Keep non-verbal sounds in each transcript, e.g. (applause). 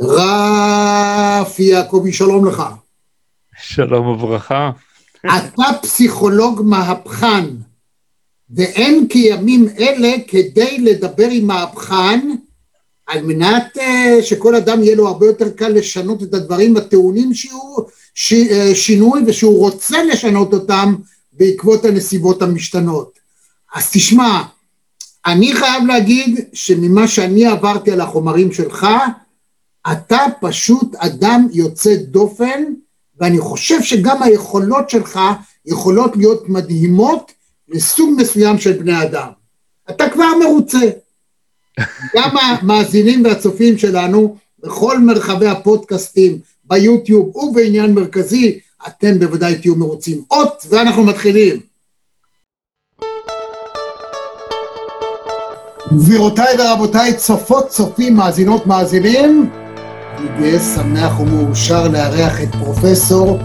רפי יעקבי, שלום לך. שלום וברכה. אתה פסיכולוג מהפכן, ואין כימים אלה כדי לדבר עם מהפכן, על מנת uh, שכל אדם יהיה לו הרבה יותר קל לשנות את הדברים הטעונים שהוא ש, uh, שינוי ושהוא רוצה לשנות אותם בעקבות הנסיבות המשתנות. אז תשמע, אני חייב להגיד שממה שאני עברתי על החומרים שלך, אתה פשוט אדם יוצא דופן, ואני חושב שגם היכולות שלך יכולות להיות מדהימות לסוג מסוים של בני אדם. אתה כבר מרוצה. (laughs) גם המאזינים והצופים שלנו בכל מרחבי הפודקאסטים, ביוטיוב ובעניין מרכזי, אתם בוודאי תהיו מרוצים. אות, ואנחנו מתחילים. גבירותיי ורבותיי, צופות, צופים, מאזינות, מאזינים, אני גאה, שמח ומאושר לארח את פרופסור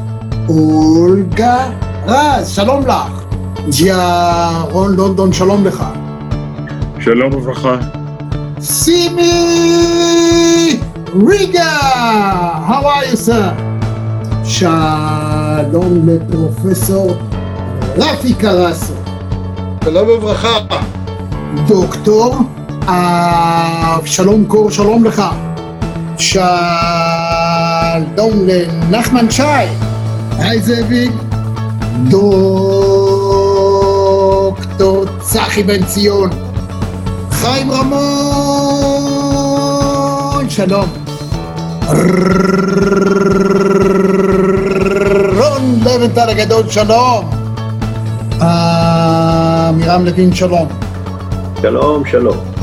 אולגה רז, שלום לך. ג'יה רון לונדון, שלום לך. שלום וברכה. סימי ריגה, how are you sir? שלום לפרופסור רפי קרסו. שלום וברכה. דוקטור אבשלום קור, שלום לך. שלום לנחמן שי. היי זאביק. דוקטור צחי בן ציון. חיים רמון, שלום. רון לבנטל הגדול, שלום. עמירם לוין, שלום. שלום, שלום.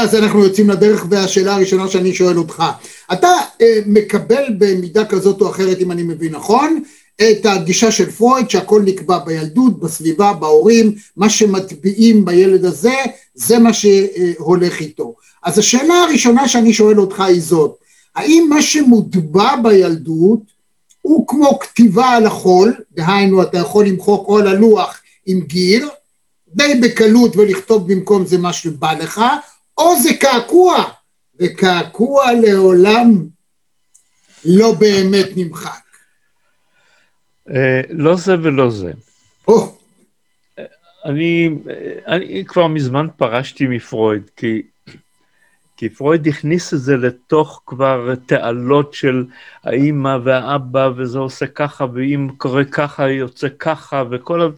אז אנחנו יוצאים לדרך והשאלה הראשונה שאני שואל אותך אתה אה, מקבל במידה כזאת או אחרת אם אני מבין נכון את הגישה של פרויד שהכל נקבע בילדות, בסביבה, בהורים, מה שמטביעים בילד הזה, זה מה שהולך איתו. אז השאלה הראשונה שאני שואל אותך היא זאת, האם מה שמוטבע בילדות הוא כמו כתיבה על החול, דהיינו אתה יכול למחוק או על הלוח עם גיר, די בקלות ולכתוב במקום זה מה שבא לך, או זה קעקוע, וקעקוע לעולם לא באמת נמחק. אה, לא זה ולא זה. או. אני, אני כבר מזמן פרשתי מפרויד, כי, כי פרויד הכניס את זה לתוך כבר תעלות של האימא והאבא, וזה עושה ככה, ואם קורה ככה, יוצא ככה, וכל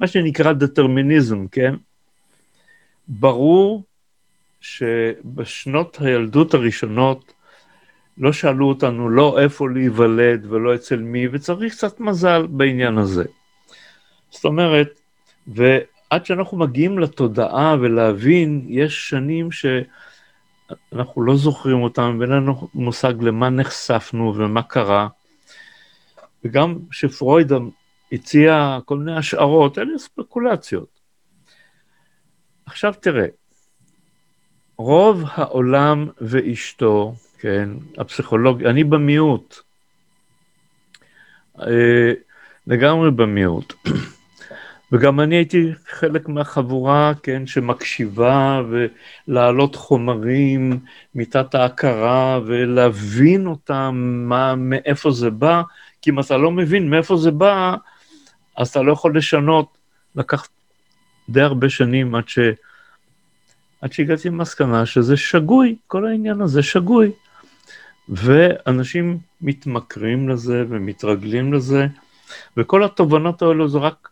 מה שנקרא דטרמיניזם, כן? ברור שבשנות הילדות הראשונות לא שאלו אותנו לא איפה להיוולד ולא אצל מי, וצריך קצת מזל בעניין הזה. זאת אומרת, ועד שאנחנו מגיעים לתודעה ולהבין, יש שנים שאנחנו לא זוכרים אותם ואין לנו מושג למה נחשפנו ומה קרה. וגם שפרויד הציע כל מיני השערות, אלה ספקולציות. עכשיו תראה, רוב העולם ואשתו כן, הפסיכולוג, אני במיעוט, אה, לגמרי במיעוט. (clears throat) וגם אני הייתי חלק מהחבורה, כן, שמקשיבה ולהעלות חומרים מתת ההכרה ולהבין אותם, מה, מאיפה זה בא, כי אם אתה לא מבין מאיפה זה בא, אז אתה לא יכול לשנות. לקח די הרבה שנים עד, ש... עד שהגעתי למסקנה שזה שגוי, כל העניין הזה שגוי. ואנשים מתמכרים לזה ומתרגלים לזה, וכל התובנות האלו זה רק,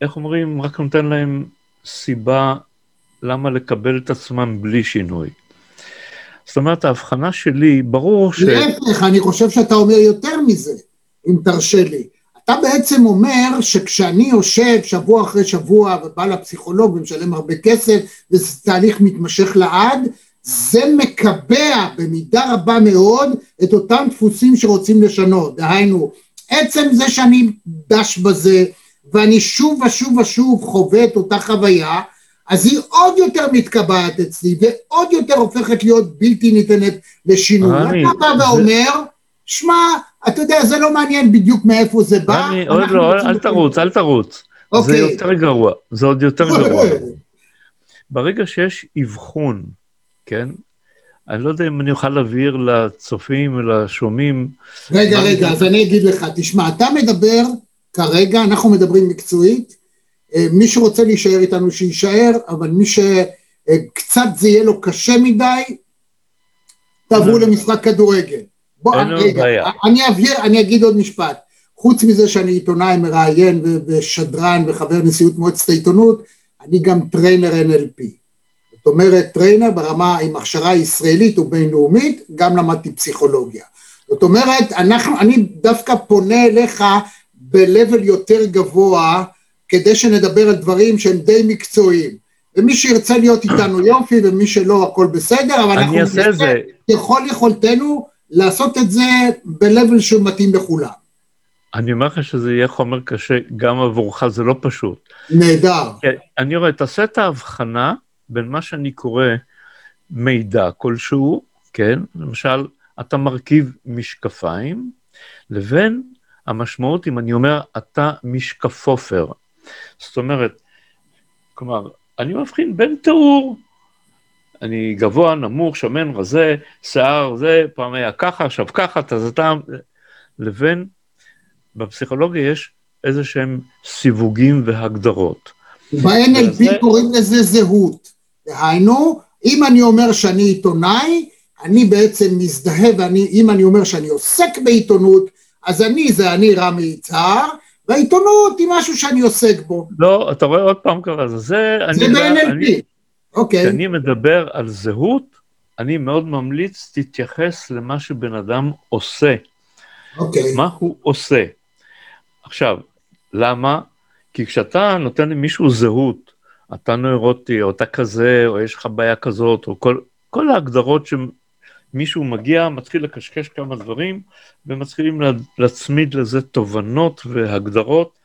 איך אומרים, רק נותן להם סיבה למה לקבל את עצמם בלי שינוי. זאת אומרת, ההבחנה שלי, ברור ש... להפך, אני חושב שאתה אומר יותר מזה, אם תרשה לי. אתה בעצם אומר שכשאני יושב שבוע אחרי שבוע ובא לפסיכולוג ומשלם הרבה כסף וזה תהליך מתמשך לעד, זה מקבע במידה רבה מאוד את אותם דפוסים שרוצים לשנות, דהיינו עצם זה שאני דש בזה ואני שוב ושוב ושוב חווה את אותה חוויה, אז היא עוד יותר מתקבעת אצלי, ועוד יותר הופכת להיות בלתי ניתנת לשינוי. רמי, אתה בא ואומר, שמע, אתה יודע, זה לא מעניין בדיוק מאיפה זה בא. רמי, עוד לא, רוצים אל תרוץ, אל תרוץ. זה אוקיי. יותר גרוע, זה עוד יותר גרוע. ברגע שיש אבחון, כן? אני לא יודע אם אני אוכל להבהיר לצופים ולשומעים, רגע, רגע? אז אני אגיד לך, תשמע, אתה מדבר כרגע, אנחנו מדברים מקצועית, אה, מי שרוצה להישאר איתנו שיישאר, אבל מי שקצת זה יהיה לו קשה מדי, תעברו לנו- למשחק כדורגל. בוא, אין לנו בעיה. אני אבהיר, אני אגיד עוד משפט. חוץ מזה שאני עיתונאי מראיין ושדרן וחבר נשיאות מועצת העיתונות, אני גם trainer NLP. זאת אומרת, trainer ברמה עם הכשרה ישראלית ובינלאומית, גם למדתי פסיכולוגיה. זאת אומרת, אנחנו, אני דווקא פונה אליך ב-level יותר גבוה, כדי שנדבר על דברים שהם די מקצועיים. ומי שירצה להיות איתנו יופי, ומי שלא, הכל בסדר, אבל אנחנו זה. ככל יכולתנו לעשות את זה ב-level שמתאים לכולם. אני אומר לך שזה יהיה חומר קשה גם עבורך, זה לא פשוט. נהדר. אני רואה, תעשה את ההבחנה בין מה שאני קורא מידע כלשהו, כן? למשל, אתה מרכיב משקפיים, לבין המשמעות אם אני אומר, אתה משקפופר. זאת אומרת, כלומר, אני מבחין בין תיאור, אני גבוה, נמוך, שמן, רזה, שיער, זה, פעם היה ככה, עכשיו ככה, אתה... לבין, בפסיכולוגיה יש איזה שהם סיווגים והגדרות. ב-NLP וזה- קוראים לזה זהות. דהיינו, אם אני אומר שאני עיתונאי, אני בעצם מזדהה, ואם אני אומר שאני עוסק בעיתונות, אז אני זה אני רמי יצהר, והעיתונות היא משהו שאני עוסק בו. לא, אתה רואה עוד פעם ככה, זה, זה ב-NLP. אוקיי. כשאני מדבר על זהות, אני מאוד ממליץ, תתייחס למה שבן אדם עושה, אוקיי. מה הוא עושה. עכשיו, למה? כי כשאתה נותן למישהו זהות, אתה נוירוטי, או אתה כזה, או יש לך בעיה כזאת, או כל, כל ההגדרות שמישהו מגיע, מתחיל לקשקש כמה דברים, ומתחילים לה- להצמיד לזה תובנות והגדרות,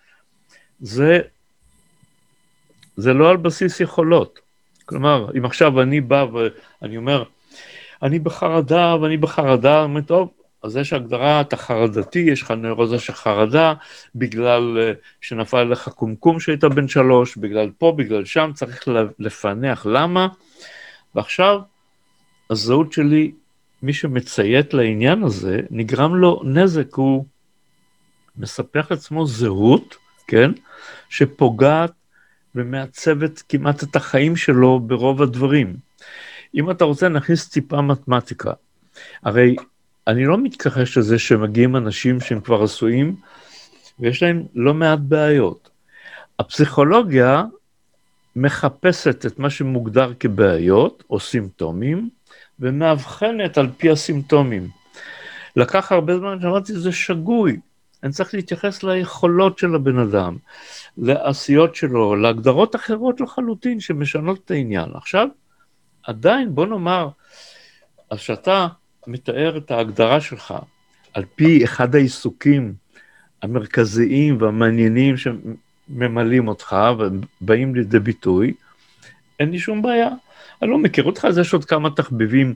זה, זה לא על בסיס יכולות. כלומר, אם עכשיו אני בא ואני אומר, אני בחרדה ואני בחרדה, אני אומר, טוב, אז יש הגדרה, אתה חרדתי, יש לך נוירוזה של חרדה, בגלל אה, שנפל לך קומקום שהיית בן שלוש, בגלל פה, בגלל שם, צריך לפענח למה, ועכשיו הזהות שלי, מי שמציית לעניין הזה, נגרם לו נזק, הוא מספח לעצמו זהות, כן, שפוגעת ומעצבת כמעט את החיים שלו ברוב הדברים. אם אתה רוצה, נכניס טיפה מתמטיקה. הרי אני לא מתכחש לזה שמגיעים אנשים שהם כבר עשויים, ויש להם לא מעט בעיות. הפסיכולוגיה מחפשת את מה שמוגדר כבעיות או סימפטומים, ומאבחנת על פי הסימפטומים. לקח הרבה זמן שאמרתי, זה שגוי. אני צריך להתייחס ליכולות של הבן אדם, לעשיות שלו, להגדרות אחרות לחלוטין שמשנות את העניין. עכשיו, עדיין, בוא נאמר, אז שאתה מתאר את ההגדרה שלך על פי אחד העיסוקים המרכזיים והמעניינים שממלאים אותך ובאים לידי ביטוי, אין לי שום בעיה. אני לא מכיר אותך, אז יש עוד כמה תחביבים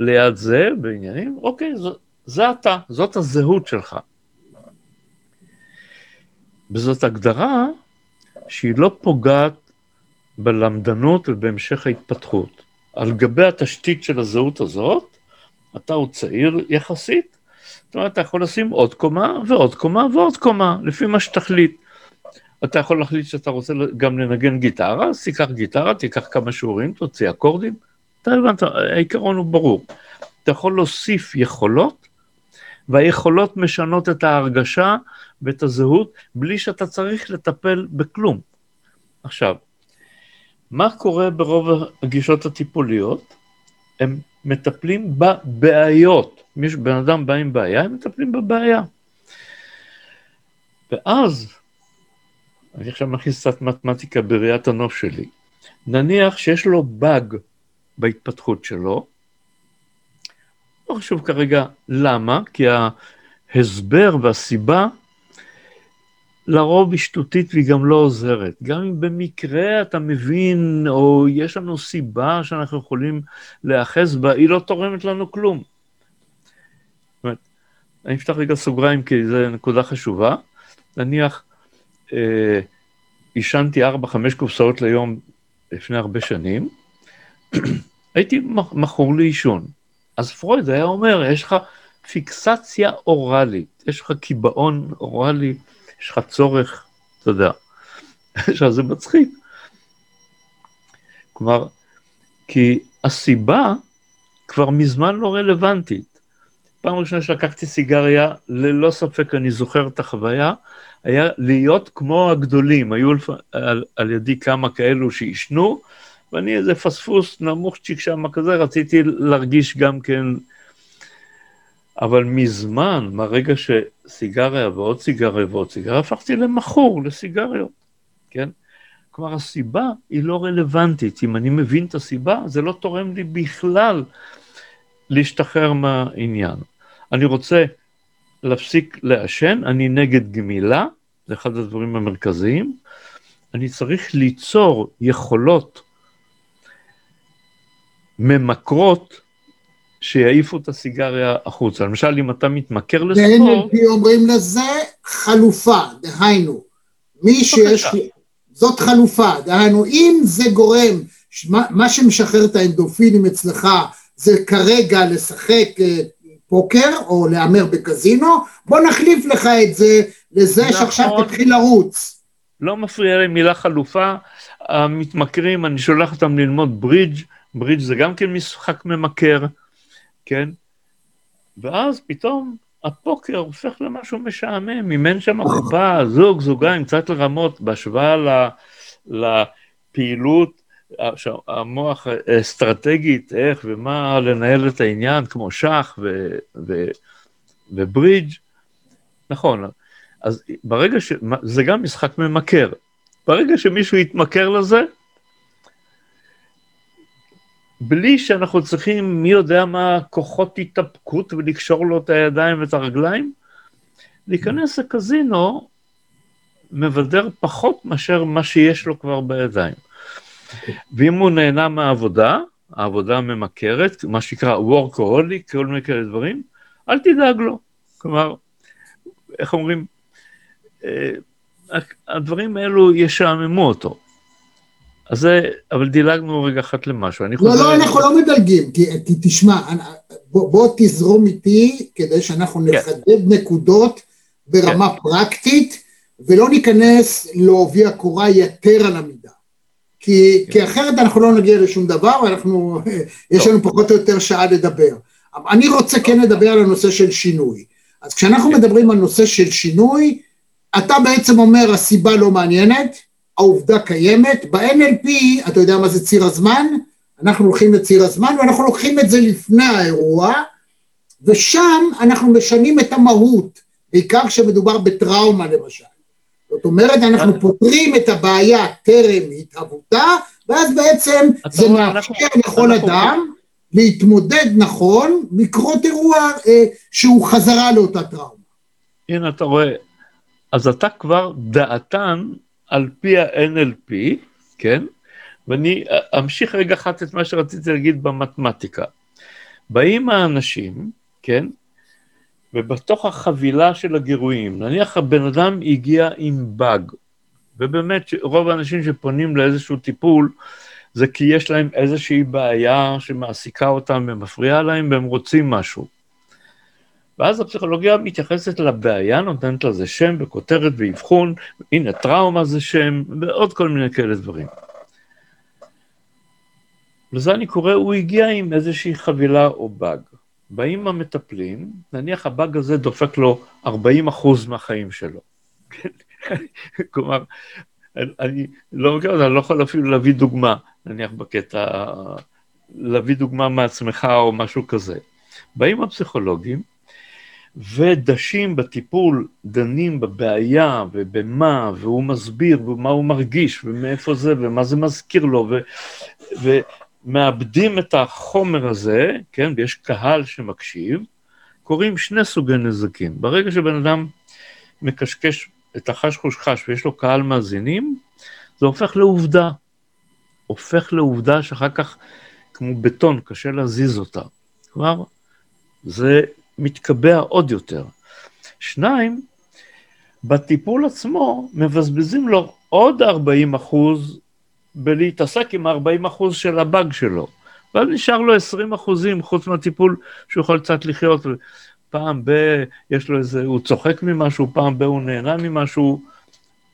ליד זה בעניינים, אוקיי, זה, זה אתה, זאת הזהות שלך. וזאת הגדרה שהיא לא פוגעת בלמדנות ובהמשך ההתפתחות. על גבי התשתית של הזהות הזאת, אתה עוד צעיר יחסית, זאת אומרת, אתה יכול לשים עוד קומה ועוד קומה ועוד קומה, לפי מה שתחליט. אתה יכול להחליט שאתה רוצה גם לנגן גיטרה, אז תיקח גיטרה, תיקח כמה שיעורים, תוציא אקורדים, אתה הבנת, העיקרון הוא ברור. אתה יכול להוסיף יכולות, והיכולות משנות את ההרגשה ואת הזהות, בלי שאתה צריך לטפל בכלום. עכשיו, מה קורה ברוב הגישות הטיפוליות? הם מטפלים בבעיות. מי שבן אדם בא עם בעיה, הם מטפלים בבעיה. ואז, אני עכשיו מכניס קצת מתמטיקה בראיית הנוף שלי. נניח שיש לו באג בהתפתחות שלו, לא חשוב כרגע למה, כי ההסבר והסיבה לרוב היא שטותית והיא גם לא עוזרת. גם אם במקרה אתה מבין, או יש לנו סיבה שאנחנו יכולים להיאחז בה, היא לא תורמת לנו כלום. זאת אומרת, אני אפתח רגע סוגריים כי זו נקודה חשובה. נניח, אה, עישנתי 4-5 קופסאות ליום לפני הרבה שנים, (clears throat) הייתי מכור לעישון. אז פרויד היה אומר, יש לך פיקסציה אוראלית, יש לך קיבעון אוראלי, יש לך צורך, אתה יודע. (laughs) עכשיו זה מצחיק. כלומר, כי הסיבה כבר מזמן לא רלוונטית. פעם ראשונה שלקחתי סיגריה, ללא ספק אני זוכר את החוויה, היה להיות כמו הגדולים, היו על, על ידי כמה כאלו שעישנו, ואני איזה פספוס נמוכצ'יק שם כזה, רציתי להרגיש גם כן, אבל מזמן, מהרגע שסיגריה ועוד סיגריה ועוד סיגריה, הפכתי למכור לסיגריות, כן? כלומר, הסיבה היא לא רלוונטית. אם אני מבין את הסיבה, זה לא תורם לי בכלל להשתחרר מהעניין. אני רוצה להפסיק לעשן, אני נגד גמילה, זה אחד הדברים המרכזיים. אני צריך ליצור יכולות ממכרות שיעיפו את הסיגריה החוצה. למשל, אם אתה מתמכר לספורט... ב-NLP אומרים לזה חלופה, דהיינו, מי שיש... זאת חלופה, דהיינו, אם זה גורם, מה שמשחרר את האנדורפינים אצלך זה כרגע לשחק אה, פוקר או להמר בקזינו, בוא נחליף לך את זה לזה נכון. שעכשיו תתחיל לרוץ. לא מפריע לי מילה חלופה, המתמכרים, אני שולח אותם ללמוד ברידג', ברידג' זה גם כן משחק ממכר, כן? ואז פתאום הפוקר הופך למשהו משעמם, אם אין שם קופה, זוג, זוגיים, קצת לרמות, בהשוואה לפעילות, המוח אסטרטגית, איך ומה לנהל את העניין, כמו שח ו, ו, וברידג', נכון, אז ברגע ש... זה גם משחק ממכר. ברגע שמישהו יתמכר לזה, בלי שאנחנו צריכים, מי יודע מה, כוחות התאפקות ולקשור לו את הידיים ואת הרגליים, להיכנס לקזינו מבדר פחות מאשר מה שיש לו כבר בידיים. ואם הוא נהנה מהעבודה, העבודה הממכרת, מה שנקרא workaholic, כל מיני כאלה דברים, אל תדאג לו. כלומר, איך אומרים, אה, הדברים האלו ישעממו אותו. אז זה, אבל דילגנו רגע אחת למשהו, אני חושב... לא, לא, אנחנו לא מדלגים, כי תשמע, בוא, בוא תזרום איתי כדי שאנחנו כן. נחדד נקודות ברמה כן. פרקטית, ולא ניכנס לעובי הקורה יתר על המידה. כי, כן. כי אחרת אנחנו לא נגיע לשום דבר, ואנחנו, יש לנו פחות או יותר שעה לדבר. אני רוצה כן לדבר על הנושא של שינוי. אז כשאנחנו כן. מדברים על נושא של שינוי, אתה בעצם אומר הסיבה לא מעניינת, העובדה קיימת, ב-NLP, אתה יודע מה זה ציר הזמן? אנחנו הולכים לציר הזמן ואנחנו לוקחים את זה לפני האירוע, ושם אנחנו משנים את המהות, בעיקר כשמדובר בטראומה למשל. זאת אומרת, אנחנו פותרים את הבעיה טרם התהוותה, ואז בעצם זה מאפשר לכל אדם להתמודד נכון, לקרות אירוע אה, שהוא חזרה לאותה טראומה. הנה, אתה רואה, אז אתה כבר דעתן על פי ה-NLP, כן? ואני אמשיך רגע אחת את מה שרציתי להגיד במתמטיקה. באים האנשים, כן? ובתוך החבילה של הגירויים, נניח הבן אדם הגיע עם באג, ובאמת רוב האנשים שפונים לאיזשהו טיפול, זה כי יש להם איזושהי בעיה שמעסיקה אותם ומפריעה להם והם רוצים משהו. ואז הפסיכולוגיה מתייחסת לבעיה, נותנת לזה שם וכותרת ואבחון, הנה טראומה זה שם, ועוד כל מיני כאלה דברים. לזה אני קורא, הוא הגיע עם איזושהי חבילה או באג. באים המטפלים, נניח הבאג הזה דופק לו 40 אחוז מהחיים שלו. (laughs) כלומר, אני לא מכיר, אני לא יכול אפילו להביא דוגמה, נניח בקטע, להביא דוגמה מעצמך או משהו כזה. באים הפסיכולוגים, ודשים בטיפול, דנים בבעיה ובמה, והוא מסביר ומה הוא מרגיש ומאיפה זה ומה זה מזכיר לו, ו, ומאבדים את החומר הזה, כן, ויש קהל שמקשיב, קורים שני סוגי נזקים. ברגע שבן אדם מקשקש את החשחוש חש ויש לו קהל מאזינים, זה הופך לעובדה. הופך לעובדה שאחר כך, כמו בטון, קשה להזיז אותה. כלומר, זה מתקבע עוד יותר. שניים, בטיפול עצמו מבזבזים לו עוד 40 אחוז בלהתעסק עם ה-40 אחוז של הבאג שלו. ואז נשאר לו 20 אחוזים חוץ מהטיפול שהוא יכול קצת לחיות. פעם ב... יש לו איזה, הוא צוחק ממשהו, פעם ב... הוא נהנה ממשהו,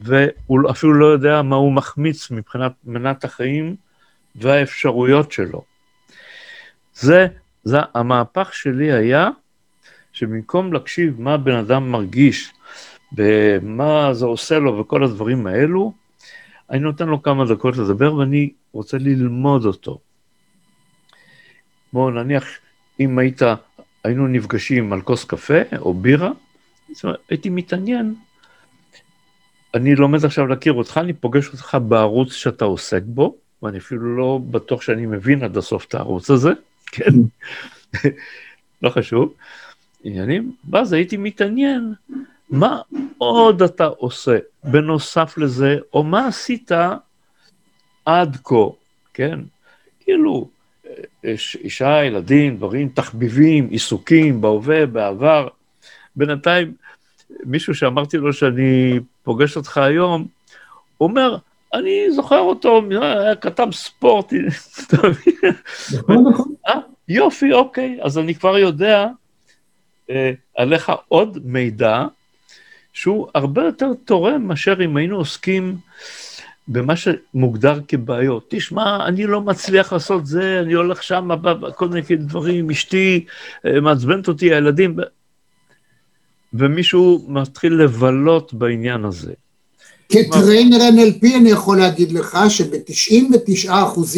והוא אפילו לא יודע מה הוא מחמיץ מבחינת מנת החיים והאפשרויות שלו. זה, זה, המהפך שלי היה שבמקום להקשיב מה בן אדם מרגיש, ומה זה עושה לו וכל הדברים האלו, אני נותן לו כמה דקות לדבר ואני רוצה ללמוד אותו. בואו נניח, אם היית, היינו נפגשים על כוס קפה או בירה, זאת אומרת, הייתי מתעניין. אני לומד עכשיו להכיר אותך, אני פוגש אותך בערוץ שאתה עוסק בו, ואני אפילו לא בטוח שאני מבין עד הסוף את הערוץ הזה, כן? לא חשוב, עניינים. ואז הייתי מתעניין, מה עוד אתה עושה בנוסף לזה, או מה עשית עד כה, כן? כאילו, אישה, ילדים, דברים, תחביבים, עיסוקים, בהווה, בעבר. בינתיים, מישהו שאמרתי לו שאני פוגש אותך היום, אומר, אני זוכר אותו, היה כתב ספורט, (laughs) נכון, נכון. אה, יופי, אוקיי, אז אני כבר יודע אה, עליך עוד מידע שהוא הרבה יותר תורם מאשר אם היינו עוסקים במה שמוגדר כבעיות. תשמע, אני לא מצליח לעשות זה, אני הולך שם, כל מיני דברים, אשתי אה, מעצבנת אותי, הילדים, ומישהו מתחיל לבלות בעניין הזה. כטריינר NLP אני יכול להגיד לך שב-99%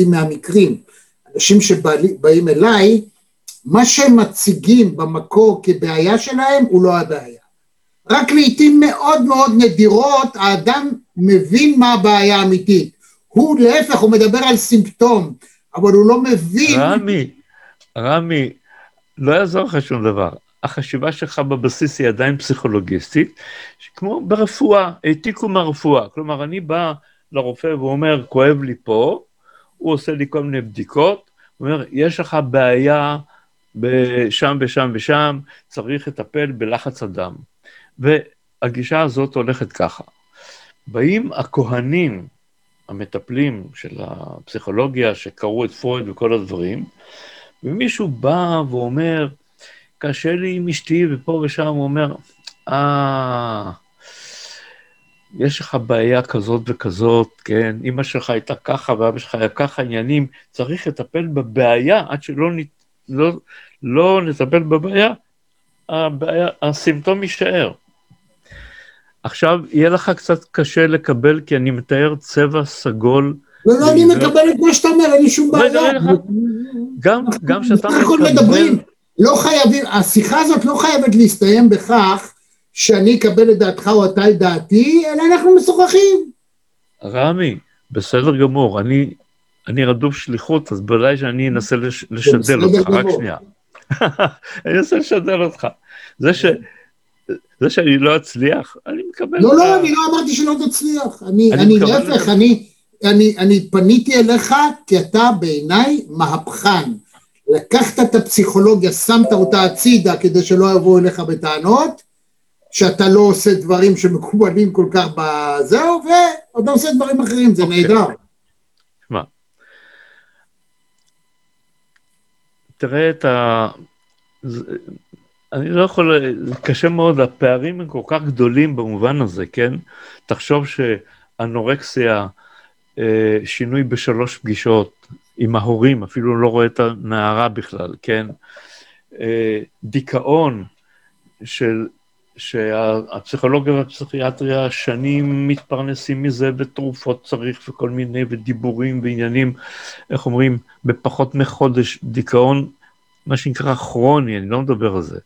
מהמקרים, אנשים שבאים אליי, מה שהם מציגים במקור כבעיה שלהם הוא לא הבעיה. רק לעיתים מאוד מאוד נדירות האדם מבין מה הבעיה האמיתית. הוא להפך, הוא מדבר על סימפטום, אבל הוא לא מבין... רמי, רמי, לא יעזור לך שום דבר. החשיבה שלך בבסיס היא עדיין פסיכולוגיסטית, כמו ברפואה, העתיקו מהרפואה. כלומר, אני בא לרופא ואומר, כואב לי פה, הוא עושה לי כל מיני בדיקות, הוא אומר, יש לך בעיה שם ושם ושם, צריך לטפל בלחץ הדם. והגישה הזאת הולכת ככה. באים הכהנים, המטפלים של הפסיכולוגיה, שקראו את פרויד וכל הדברים, ומישהו בא ואומר, קשה לי עם אשתי, ופה ושם הוא אומר, אה, יש לך בעיה כזאת וכזאת, כן, אמא שלך הייתה ככה ואבא שלך היה ככה עניינים, צריך לטפל בבעיה עד שלא לא, לא נטפל בבעיה, הבעיה, הסימפטום יישאר. עכשיו יהיה לך קצת קשה לקבל, כי אני מתאר צבע סגול. לא, לא, אני מקבל את מה שאתה אומר, אין לי שום בעיה. גם, גם שאתה מקבל... לא חייבים, השיחה הזאת לא חייבת להסתיים בכך שאני אקבל את דעתך או אתה את דעתי, אלא אנחנו משוחחים. רמי, בסדר גמור, אני, אני רדוף שליחות, אז בוודאי שאני אנסה לש, לשדל אותך. רק שנייה. (laughs) אני אנסה לשדל אותך. זה ש... זה שאני לא אצליח, אני מקבל... לא, לא, אני לא אמרתי שלא תצליח. אני, אני להפך, אני, אני, אני פניתי אליך כי אתה בעיניי מהפכן. לקחת את הפסיכולוגיה, שמת אותה הצידה כדי שלא יבואו אליך בטענות, שאתה לא עושה דברים שמקובלים כל כך בזהו, ואתה עושה דברים אחרים, זה okay. אוקיי. נהדר. תראה את ה... אני לא יכול, קשה מאוד, הפערים הם כל כך גדולים במובן הזה, כן? תחשוב שאנורקסיה, אה, שינוי בשלוש פגישות עם ההורים, אפילו לא רואה את הנערה בכלל, כן? אה, דיכאון של, שהפסיכולוגיה והפסיכיאטריה שנים מתפרנסים מזה בתרופות צריך וכל מיני ודיבורים ועניינים, איך אומרים, בפחות מחודש דיכאון מה שנקרא כרוני, אני לא מדבר על זה.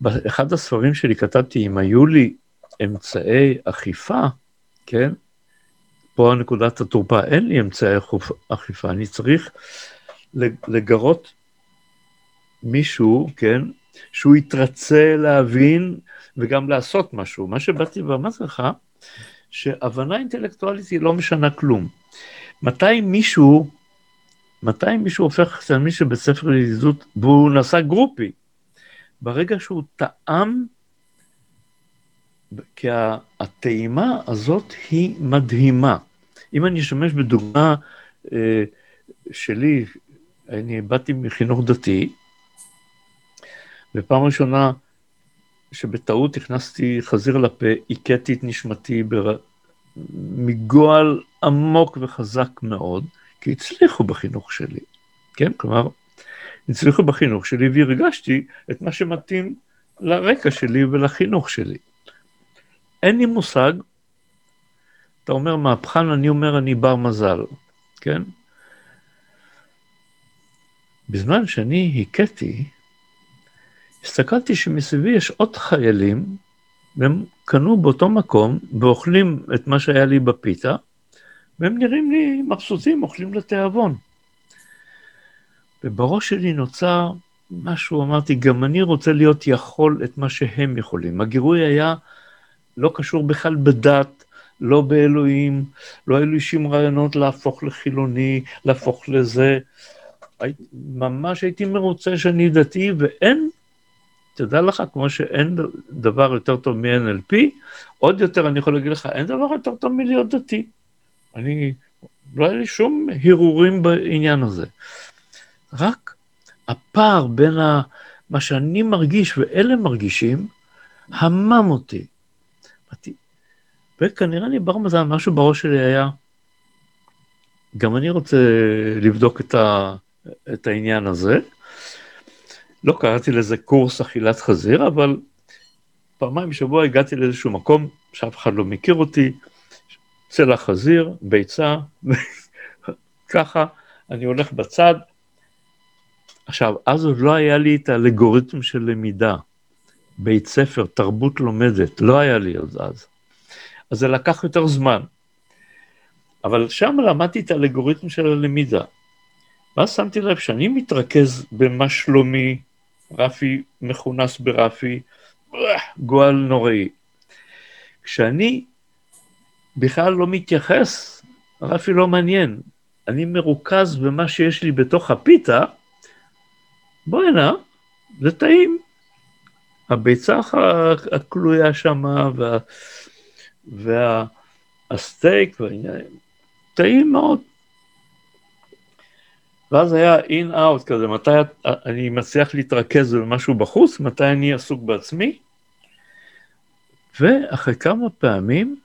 באחד הספרים שלי כתבתי, אם היו לי אמצעי אכיפה, כן? פה נקודת התורפה, אין לי אמצעי אכיפה, אני צריך לגרות מישהו, כן? שהוא יתרצה להבין וגם לעשות משהו. מה שבאתי ואמרתי לך, שהבנה אינטלקטואלית היא לא משנה כלום. מתי מישהו, מתי מישהו הופך תלמיד של בית ספר לידידות והוא נעשה גרופי? ברגע שהוא טעם, כי הטעימה הזאת היא מדהימה. אם אני אשתמש בדוגמה אה, שלי, אני באתי מחינוך דתי, ופעם ראשונה שבטעות הכנסתי חזיר לפה, הכיתי את נשמתי בר... מגועל עמוק וחזק מאוד, כי הצליחו בחינוך שלי, כן? כלומר, הצליחו בחינוך שלי והרגשתי את מה שמתאים לרקע שלי ולחינוך שלי. אין לי מושג, אתה אומר מהפכן, אני אומר אני בר מזל, כן? בזמן שאני הכיתי, הסתכלתי שמסביבי יש עוד חיילים, והם קנו באותו מקום ואוכלים את מה שהיה לי בפיתה, והם נראים לי מבסוטים, אוכלים לתיאבון. ובראש שלי נוצר משהו, אמרתי, גם אני רוצה להיות יכול את מה שהם יכולים. הגירוי היה לא קשור בכלל בדת, לא באלוהים, לא היו לי שום רעיונות להפוך לחילוני, להפוך לזה. ממש הייתי מרוצה שאני דתי, ואין תדע לך, כמו שאין דבר יותר טוב מ-NLP, עוד יותר אני יכול להגיד לך, אין דבר יותר טוב מלהיות דתי. אני, לא היה לי שום הרהורים בעניין הזה. רק הפער בין ה, מה שאני מרגיש ואלה מרגישים, המם אותי. וכנראה אני בר מזל, משהו בראש שלי היה, גם אני רוצה לבדוק את, ה, את העניין הזה. לא קראתי לזה קורס אכילת חזיר, אבל פעמיים בשבוע הגעתי לאיזשהו מקום שאף אחד לא מכיר אותי, צלע חזיר, ביצה, (laughs) ככה, אני הולך בצד. עכשיו, אז עוד לא היה לי את האלגוריתם של למידה, בית ספר, תרבות לומדת, לא היה לי עוד אז. אז זה לקח יותר זמן. אבל שם למדתי את האלגוריתם של הלמידה. ואז שמתי לב שאני מתרכז במה שלומי, רפי מכונס ברפי, גועל נוראי. כשאני בכלל לא מתייחס, רפי לא מעניין, אני מרוכז במה שיש לי בתוך הפיתה, בוא הנה, זה טעים. הביצה הכלויה שם, וה, והסטייק, וה, טעים מאוד. ואז היה אין אאוט כזה, מתי אני מצליח להתרכז במשהו בחוץ, מתי אני עסוק בעצמי. ואחרי כמה פעמים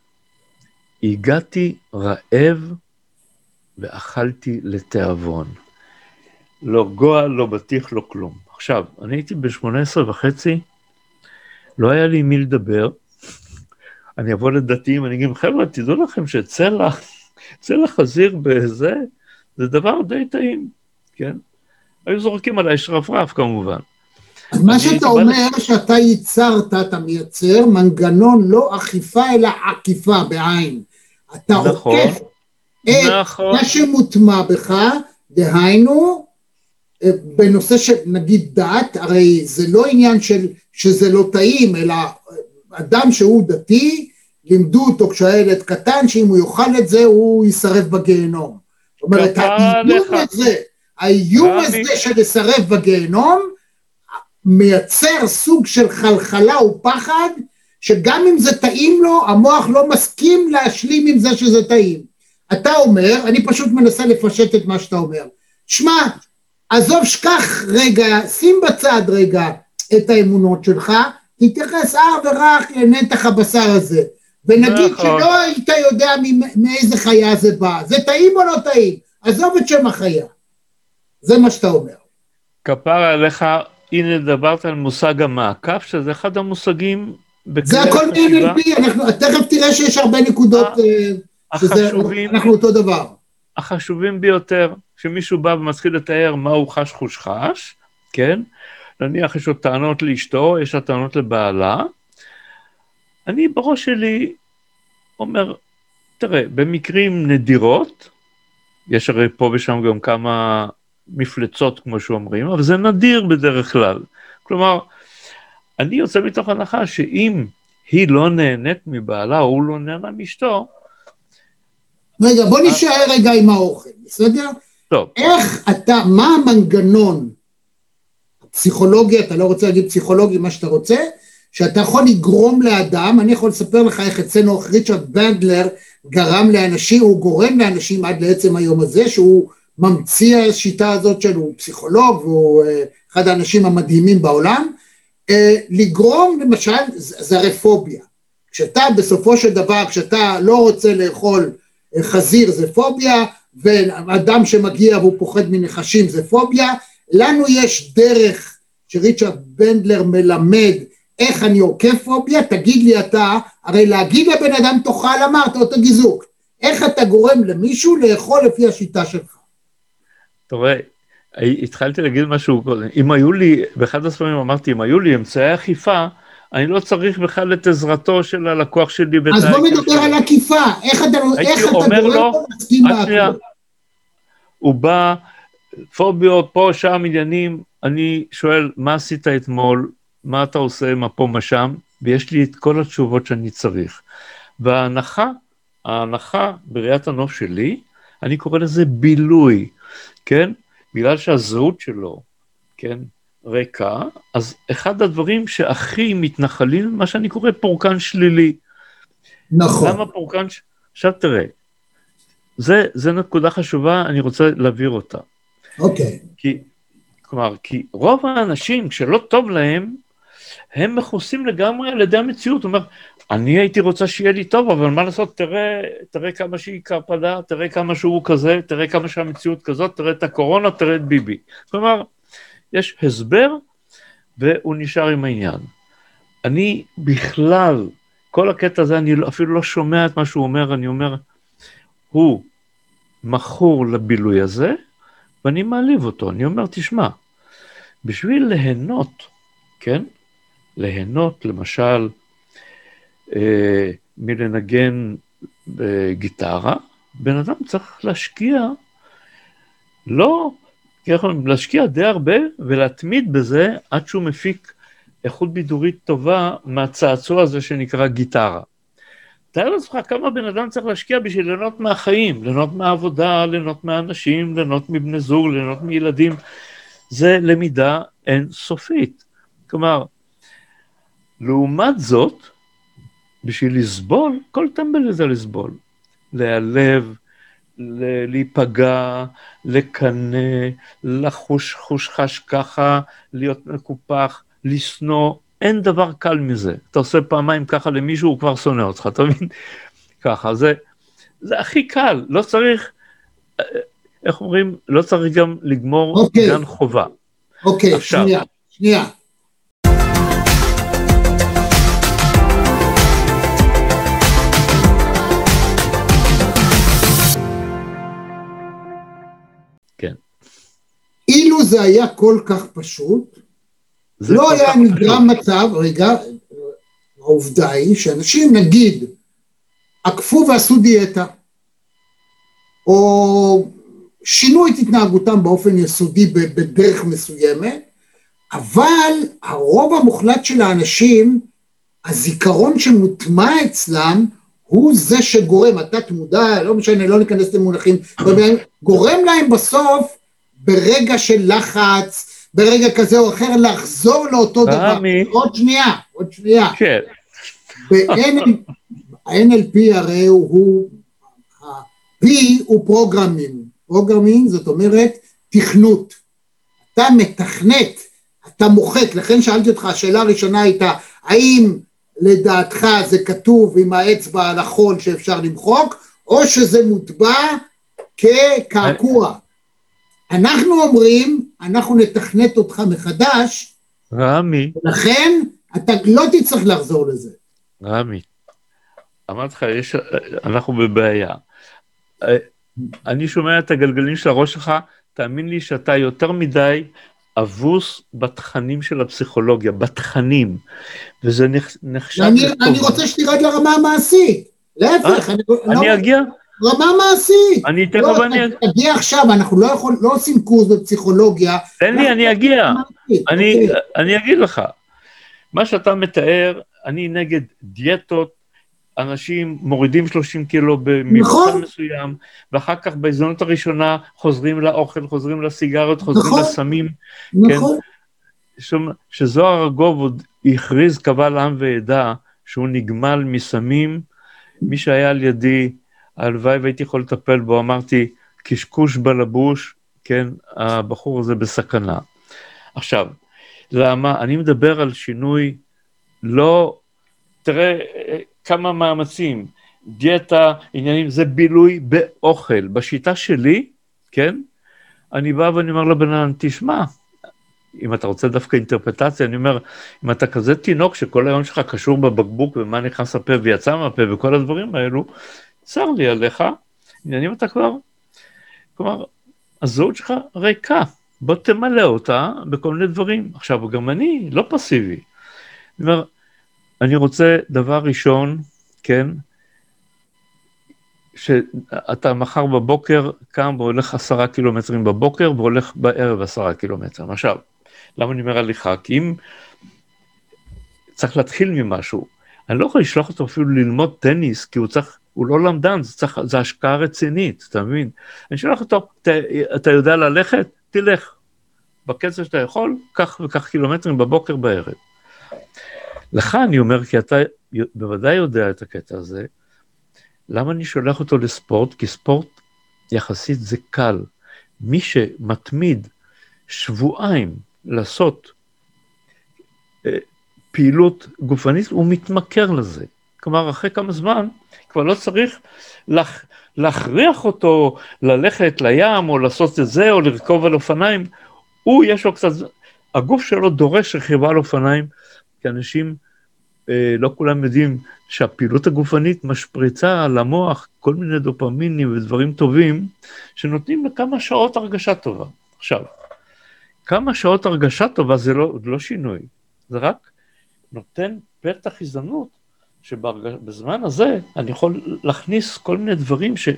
הגעתי רעב ואכלתי לתיאבון. לא גועל, לא בטיח, לא כלום. עכשיו, אני הייתי ב-18 וחצי, לא היה לי מי לדבר. אני אבוא לדתיים, אני אגיד, חבר'ה, תדעו לכם שצלע, צלע חזיר בזה, זה דבר די טעים, כן? היו זורקים עליי שרפרף כמובן. אז מה שאתה אומר שאתה ייצרת, אתה מייצר מנגנון לא אכיפה אלא עקיפה בעין. אתה נכון, עוקף את נכון. מה שמוטמע בך, דהיינו, אה, בנושא של נגיד דת, הרי זה לא עניין של שזה לא טעים, אלא אדם שהוא דתי, לימדו אותו כשהוא היה ילד קטן, שאם הוא יאכל את זה הוא יישרף בגיהנום. זאת אומרת, האיום הזה, האיום הזה של לסרב בגיהנום, מייצר סוג של חלחלה ופחד, שגם אם זה טעים לו, המוח לא מסכים להשלים עם זה שזה טעים. אתה אומר, אני פשוט מנסה לפשט את מה שאתה אומר. שמע, עזוב, שכח רגע, שים בצד רגע את האמונות שלך, תתייחס אך ורק לנתח הבשר הזה. ונגיד נכון. שלא היית יודע מאיזה חיה זה בא, זה טעים או לא טעים? עזוב את שם החיה. זה מה שאתה אומר. כפר עליך, הנה דיברת על מושג המעקף, שזה אחד המושגים... זה הכל מ-NLP, תכף תראה שיש הרבה נקודות, אה, שזה, אנחנו אותו דבר. החשובים ביותר, כשמישהו בא ומתחיל לתאר מה הוא חש חוש חש, כן? נניח יש לו טענות לאשתו, יש לו טענות לבעלה, אני בראש שלי אומר, תראה, במקרים נדירות, יש הרי פה ושם גם כמה מפלצות כמו שאומרים, אבל זה נדיר בדרך כלל. כלומר, אני יוצא מתוך הנחה שאם היא לא נהנית מבעלה או הוא לא נהנה מאשתו, רגע, בוא נשאר רגע עם האוכל, בסדר? טוב. איך אתה, מה המנגנון, פסיכולוגי, אתה לא רוצה להגיד פסיכולוגי, מה שאתה רוצה, שאתה יכול לגרום לאדם, אני יכול לספר לך איך אצלנו ריצ'רד בנדלר גרם לאנשים, הוא גורם לאנשים עד לעצם היום הזה, שהוא ממציא השיטה הזאת שלו, פסיכולוג, והוא אה, אחד האנשים המדהימים בעולם, אה, לגרום למשל, זה הרי פוביה. כשאתה בסופו של דבר, כשאתה לא רוצה לאכול אה, חזיר זה פוביה, ואדם שמגיע והוא פוחד מנחשים זה פוביה, לנו יש דרך שריצ'רד בנדלר מלמד איך אני עוקף פוביה, תגיד לי אתה, הרי להגיד לבן אדם תאכל אמרת אותו גיזוק, איך אתה גורם למישהו לאכול לפי השיטה שלך? אתה רואה, התחלתי להגיד משהו קודם, אם היו לי, באחד הספרים אמרתי, אם היו לי אמצעי אכיפה, אני לא צריך בכלל את עזרתו של הלקוח שלי. אז בוא נדבר על עקיפה, איך אתה, איך אתה גורם לו להסכים בהכל? הוא בא, פוביות, פה, שם, עניינים, אני שואל, מה עשית אתמול? מה אתה עושה, מה פה, מה שם? ויש לי את כל התשובות שאני צריך. וההנחה, ההנחה בראיית הנוף שלי, אני קורא לזה בילוי, כן? בגלל שהזהות שלו, כן, ריקה, אז אחד הדברים שהכי מתנחלים, מה שאני קורא פורקן שלילי. נכון. למה פורקן, ש... עכשיו תראה, זה, זה נקודה חשובה, אני רוצה להעביר אותה. אוקיי. כי, כלומר, כי רוב האנשים, כשלא טוב להם, הם מכוסים לגמרי על ידי המציאות. זאת אומרת, אני הייתי רוצה שיהיה לי טוב, אבל מה לעשות, תראה, תראה כמה שהיא קרפדה, תראה כמה שהוא כזה, תראה כמה שהמציאות כזאת, תראה את הקורונה, תראה את ביבי. כלומר, יש הסבר והוא נשאר עם העניין. אני בכלל, כל הקטע הזה, אני אפילו לא שומע את מה שהוא אומר, אני אומר, הוא מכור לבילוי הזה, ואני מעליב אותו. אני אומר, תשמע, בשביל ליהנות, כן? ליהנות, למשל, אה, מלנגן בגיטרה, בן אדם צריך להשקיע, לא, להשקיע די הרבה ולהתמיד בזה עד שהוא מפיק איכות בידורית טובה מהצעצוע הזה שנקרא גיטרה. תאר לעצמך כמה בן אדם צריך להשקיע בשביל ליהנות מהחיים, ליהנות מהעבודה, ליהנות מהאנשים, ליהנות מבני זוג, ליהנות מילדים. זה למידה אינסופית. כלומר, לעומת זאת, בשביל לסבול, כל טמבל זה לסבול. להיעלב, להיפגע, לקנא, לחוש חושחש ככה, להיות מקופח, לשנוא, אין דבר קל מזה. אתה עושה פעמיים ככה למישהו, הוא כבר שונא אותך, אתה מבין? (laughs) ככה, זה, זה הכי קל, לא צריך, איך אומרים, לא צריך גם לגמור okay. אוקיי. גן חובה. אוקיי, okay, שנייה, שנייה. אילו זה היה כל כך פשוט, לא היה נגרם מצב, רגע, העובדה היא שאנשים נגיד עקפו ועשו דיאטה, או שינו את התנהגותם באופן יסודי בדרך מסוימת, אבל הרוב המוחלט של האנשים, הזיכרון שמוטמע אצלם הוא זה שגורם, התת מודע, לא משנה, לא ניכנס למונחים, (clears throat) גורם להם בסוף ברגע של לחץ, ברגע כזה או אחר, לחזור לאותו דבר. עוד שנייה, עוד שנייה. כן. ב-NLP הרי הוא, ה-P הוא programming. programming זאת אומרת תכנות. אתה מתכנת, אתה מוחק, לכן שאלתי אותך, השאלה הראשונה הייתה, האם לדעתך זה כתוב עם האצבע על החול שאפשר למחוק, או שזה מוטבע כקעקוע. אנחנו אומרים, אנחנו נתכנת אותך מחדש, רמי. לכן אתה לא תצטרך לחזור לזה. רמי, אמרתי לך, יש, אנחנו בבעיה. אני שומע את הגלגלים של הראש שלך, תאמין לי שאתה יותר מדי אבוס בתכנים של הפסיכולוגיה, בתכנים, וזה נחשב... אני, אני רוצה שתרד לרמה המעשית, להפך, אה? אני, אני לא... אגיע, רמה מעשית. אני תכף לא, אני... תגיע עכשיו, אנחנו לא, יכול, לא עושים קורס בפסיכולוגיה. תן לי, אני אגיע. אני, אני אגיד לך, מה שאתה מתאר, אני נגד דיאטות, אנשים מורידים 30 קילו במבחן נכון. מסוים, ואחר כך בהזדמנות הראשונה חוזרים לאוכל, חוזרים לסיגריות, חוזרים נכון. לסמים, נכון, שום- שזוהר ארגוב עוד הכריז קבל עם ועדה שהוא נגמל מסמים, מי שהיה על ידי, הלוואי והייתי יכול לטפל בו, אמרתי, קשקוש בלבוש, כן, הבחור הזה בסכנה. עכשיו, למה? אני מדבר על שינוי לא, תראה אה, כמה מאמצים, דיאטה, עניינים, זה בילוי באוכל. בשיטה שלי, כן, אני בא ואני אומר לבן אדם, תשמע, אם אתה רוצה דווקא אינטרפטציה, אני אומר, אם אתה כזה תינוק שכל היום שלך קשור בבקבוק ומה נכנס לפה ויצא מהפה וכל הדברים האלו, צר לי עליך, עניינים אתה כבר, כלומר, הזהות שלך ריקה, בוא תמלא אותה בכל מיני דברים. עכשיו, גם אני לא פסיבי. אומר, אני רוצה דבר ראשון, כן, שאתה מחר בבוקר קם והולך עשרה קילומטרים בבוקר והולך בערב עשרה קילומטרים. עכשיו, למה אני אומר הליכה? כי אם צריך להתחיל ממשהו, אני לא יכול לשלוח אותו אפילו ללמוד טניס, כי הוא צריך, הוא לא למדן, זה, צריך, זה השקעה רצינית, אתה מבין? אני שולח אותו, אתה, אתה יודע ללכת? תלך. בקצב שאתה יכול, כך וכך קילומטרים בבוקר בערב. לך אני אומר, כי אתה בוודאי יודע את הקטע הזה, למה אני שולח אותו לספורט? כי ספורט יחסית זה קל. מי שמתמיד שבועיים לעשות אה, פעילות גופנית, הוא מתמכר לזה. כלומר, אחרי כמה זמן, כבר לא צריך להכ... להכריח אותו ללכת לים, או לעשות את זה, או לרכוב על אופניים. הוא, יש לו קצת, הגוף שלו דורש רכיבה על אופניים, כי אנשים, אה, לא כולם יודעים שהפעילות הגופנית משפריצה על המוח כל מיני דופמינים ודברים טובים, שנותנים לכמה שעות הרגשה טובה. עכשיו, כמה שעות הרגשה טובה זה לא, לא שינוי, זה רק נותן פתח הזדמנות שבזמן הזה אני יכול להכניס כל מיני דברים ש,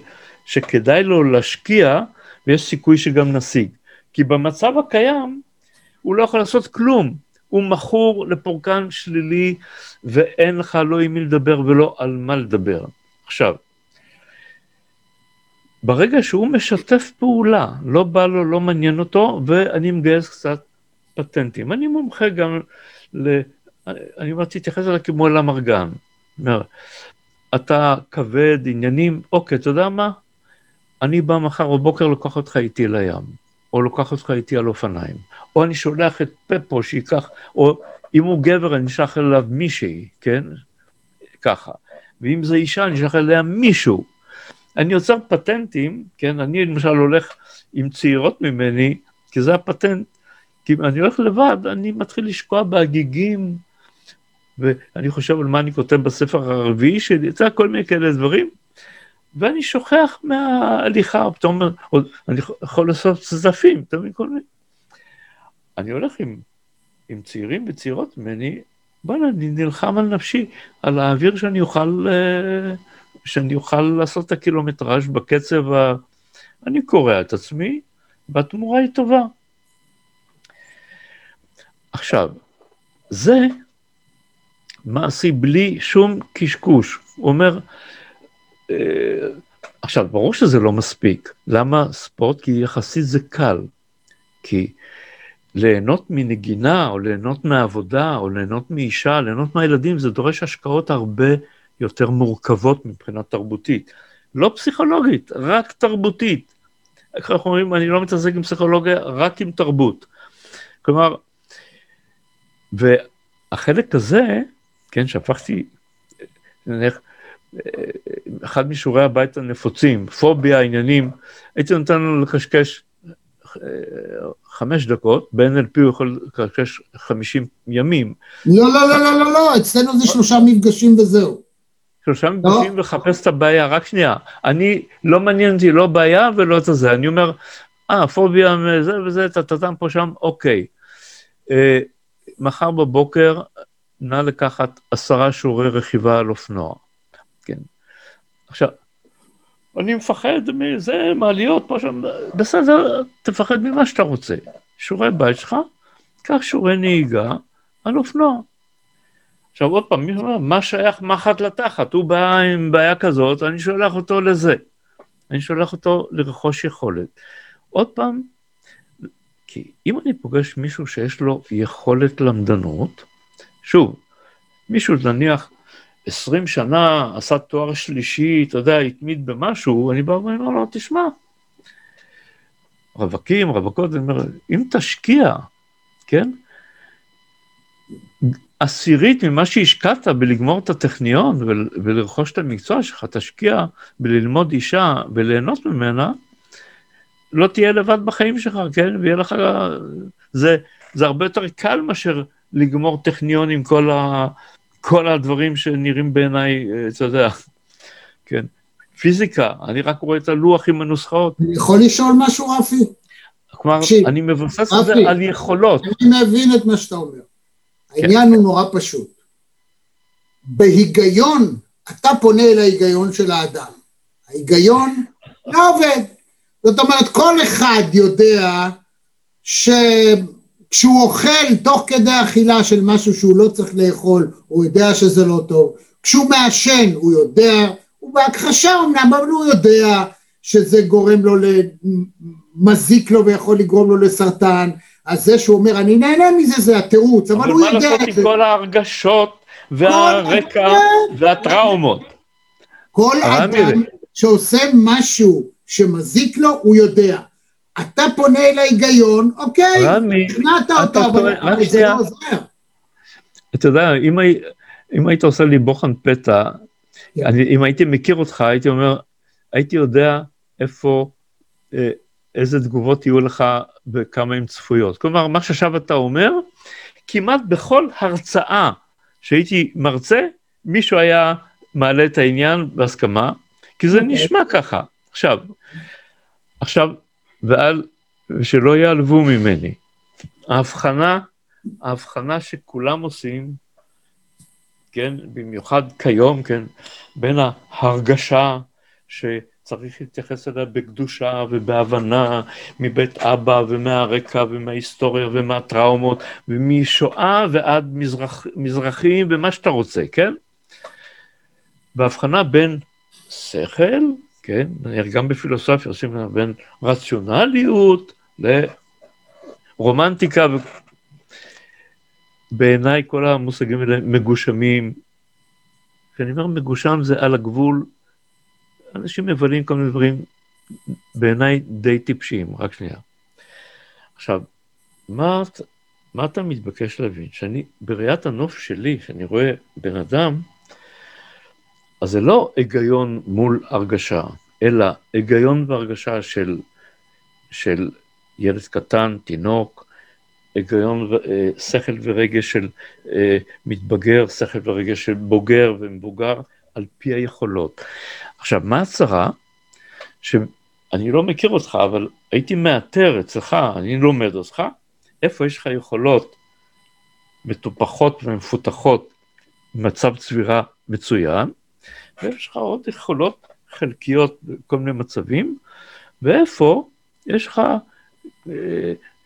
שכדאי לו להשקיע ויש סיכוי שגם נשיג. כי במצב הקיים הוא לא יכול לעשות כלום, הוא מכור לפורקן שלילי ואין לך לא עם מי לדבר ולא על מה לדבר. עכשיו, ברגע שהוא משתף פעולה, לא בא לו, לא מעניין אותו, ואני מגייס קצת פטנטים. אני מומחה גם ל... אני אומר, תתייחס אליי כמו אל המרגן. אומר, אתה כבד, עניינים, אוקיי, אתה יודע מה? אני בא מחר בבוקר, לוקח אותך איתי לים, או לוקח אותך איתי על אופניים, או אני שולח את פפו שייקח, או אם הוא גבר, אני אשלח אליו מישהי, כן? ככה. ואם זה אישה, אני אשלח אליה מישהו. אני יוצר פטנטים, כן? אני למשל הולך עם צעירות ממני, כי זה הפטנט, כי אם אני הולך לבד, אני מתחיל לשקוע בהגיגים, ואני חושב על מה אני כותב בספר הרביעי שלי, זה כל מיני כאלה דברים, ואני שוכח מההליכה, פתאום אני יכול לעשות צדפים, אתה מבין כל מיני. אני הולך עם, עם צעירים וצעירות ממני, בוא'נה, אני נלחם על נפשי, על האוויר שאני אוכל, שאני אוכל לעשות את הקילומטראז' בקצב ה... אני קורע את עצמי, והתמורה היא טובה. עכשיו, זה מעשי בלי שום קשקוש. הוא אומר, אה, עכשיו, ברור שזה לא מספיק. למה ספורט? כי יחסית זה קל. כי ליהנות מנגינה, או ליהנות מעבודה, או ליהנות מאישה, ליהנות מהילדים, זה דורש השקעות הרבה יותר מורכבות מבחינה תרבותית. לא פסיכולוגית, רק תרבותית. איך אנחנו אומרים, אני לא מתעסק עם פסיכולוגיה, רק עם תרבות. כלומר, והחלק הזה, כן, שהפכתי, נניח, אחד משיעורי הבית הנפוצים, פוביה, עניינים, הייתי נותן לו לקשקש חמש דקות, ב-NLP הוא יכול לקשקש חמישים ימים. לא, לא, לא, לא, לא, לא, אצלנו זה שלושה מפגשים וזהו. שלושה מפגשים לחפש את הבעיה, רק שנייה, אני, לא מעניין אותי לא בעיה ולא את זה, אני אומר, אה, פוביה, זה וזה, טטטם פה שם, אוקיי. מחר בבוקר נא לקחת עשרה שיעורי רכיבה על אופנוע. כן. עכשיו, אני מפחד מזה, מעליות פה שם, בסדר, תפחד ממה שאתה רוצה. שיעורי בית שלך, קח שיעורי נהיגה על אופנוע. עכשיו עוד פעם, מי אומר, מה שייך מחט לתחת? הוא בא עם בעיה כזאת, אני שולח אותו לזה. אני שולח אותו לרכוש יכולת. עוד פעם, כי אם אני פוגש מישהו שיש לו יכולת למדנות, שוב, מישהו נניח 20 שנה עשה תואר שלישי, אתה יודע, התמיד במשהו, אני בא ואומר לו, תשמע, רווקים, רווקות, אני אומר, אם תשקיע, כן? עשירית ממה שהשקעת בלגמור את הטכניון ולרכוש את המקצוע שלך, תשקיע בללמוד אישה וליהנות ממנה, לא תהיה לבד בחיים שלך, כן? ויהיה לך... זה, זה הרבה יותר קל מאשר לגמור טכניון עם כל, ה, כל הדברים שנראים בעיניי, אה, אתה יודע, כן. פיזיקה, אני רק רואה את הלוח עם הנוסחאות. אני יכול לשאול משהו, רפי? כלומר, אני מבוסס את זה על יכולות. אני מבין את מה שאתה אומר. העניין הוא נורא פשוט. בהיגיון, אתה פונה אל ההיגיון של האדם. ההיגיון לא עובד. זאת אומרת, כל אחד יודע שכשהוא אוכל תוך כדי אכילה של משהו שהוא לא צריך לאכול, הוא יודע שזה לא טוב. כשהוא מעשן, הוא יודע, הוא בהכחשה אמנם, אבל הוא יודע שזה גורם לו, מזיק לו ויכול לגרום לו לסרטן. אז זה שהוא אומר, אני נהנה מזה, זה התירוץ, אבל, אבל הוא יודע את זה. אבל מה לעשות עם כל ההרגשות והרקע והטראומות? כל אדם שעושה משהו שמזיק לו, הוא יודע. אתה פונה אל ההיגיון, אוקיי, שכנעת אותו, אבל זה לא עוזר. אתה יודע, אם, אם היית עושה לי בוחן פתע, כן. אני, אם הייתי מכיר אותך, הייתי אומר, הייתי יודע איפה, אה, איזה תגובות יהיו לך וכמה הן צפויות. כלומר, מה שעכשיו אתה אומר, כמעט בכל הרצאה שהייתי מרצה, מישהו היה מעלה את העניין בהסכמה, כי זה okay. אוקיי. נשמע ככה. עכשיו, עכשיו, ואל, ושלא ייעלבו ממני, ההבחנה, ההבחנה שכולם עושים, כן, במיוחד כיום, כן, בין ההרגשה שצריך להתייחס אליה בקדושה ובהבנה מבית אבא ומהרקע ומההיסטוריה ומהטראומות ומשואה ועד מזרח, מזרחים ומה שאתה רוצה, כן? בהבחנה בין שכל, כן, גם בפילוסופיה עושים בין רציונליות לרומנטיקה, בעיניי כל המושגים האלה מגושמים. כשאני אומר מגושם זה על הגבול, אנשים מבלים כל מיני דברים בעיניי די טיפשיים, רק שנייה. עכשיו, מה, מה אתה מתבקש להבין? שאני, בראיית הנוף שלי, שאני רואה בן אדם, אז זה לא היגיון מול הרגשה, אלא היגיון והרגשה של, של ילד קטן, תינוק, היגיון, אה, שכל ורגש של אה, מתבגר, שכל ורגש של בוגר ומבוגר, על פי היכולות. עכשיו, מה הצרה? שאני לא מכיר אותך, אבל הייתי מאתר אצלך, אני לומד אותך, איפה יש לך יכולות מטופחות ומפותחות, מצב צבירה מצוין, ויש לך עוד יכולות חלקיות בכל מיני מצבים, ואיפה יש לך אה,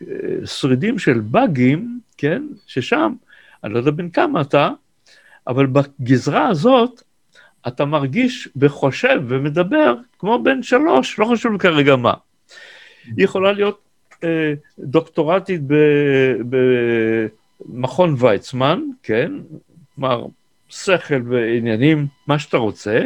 אה, שרידים של באגים, כן, ששם, אני לא יודע בין כמה אתה, אבל בגזרה הזאת אתה מרגיש וחושב ומדבר כמו בן שלוש, לא חשוב כרגע מה. היא יכולה להיות אה, דוקטורטית במכון ויצמן, כן, כלומר שכל ועניינים, מה שאתה רוצה,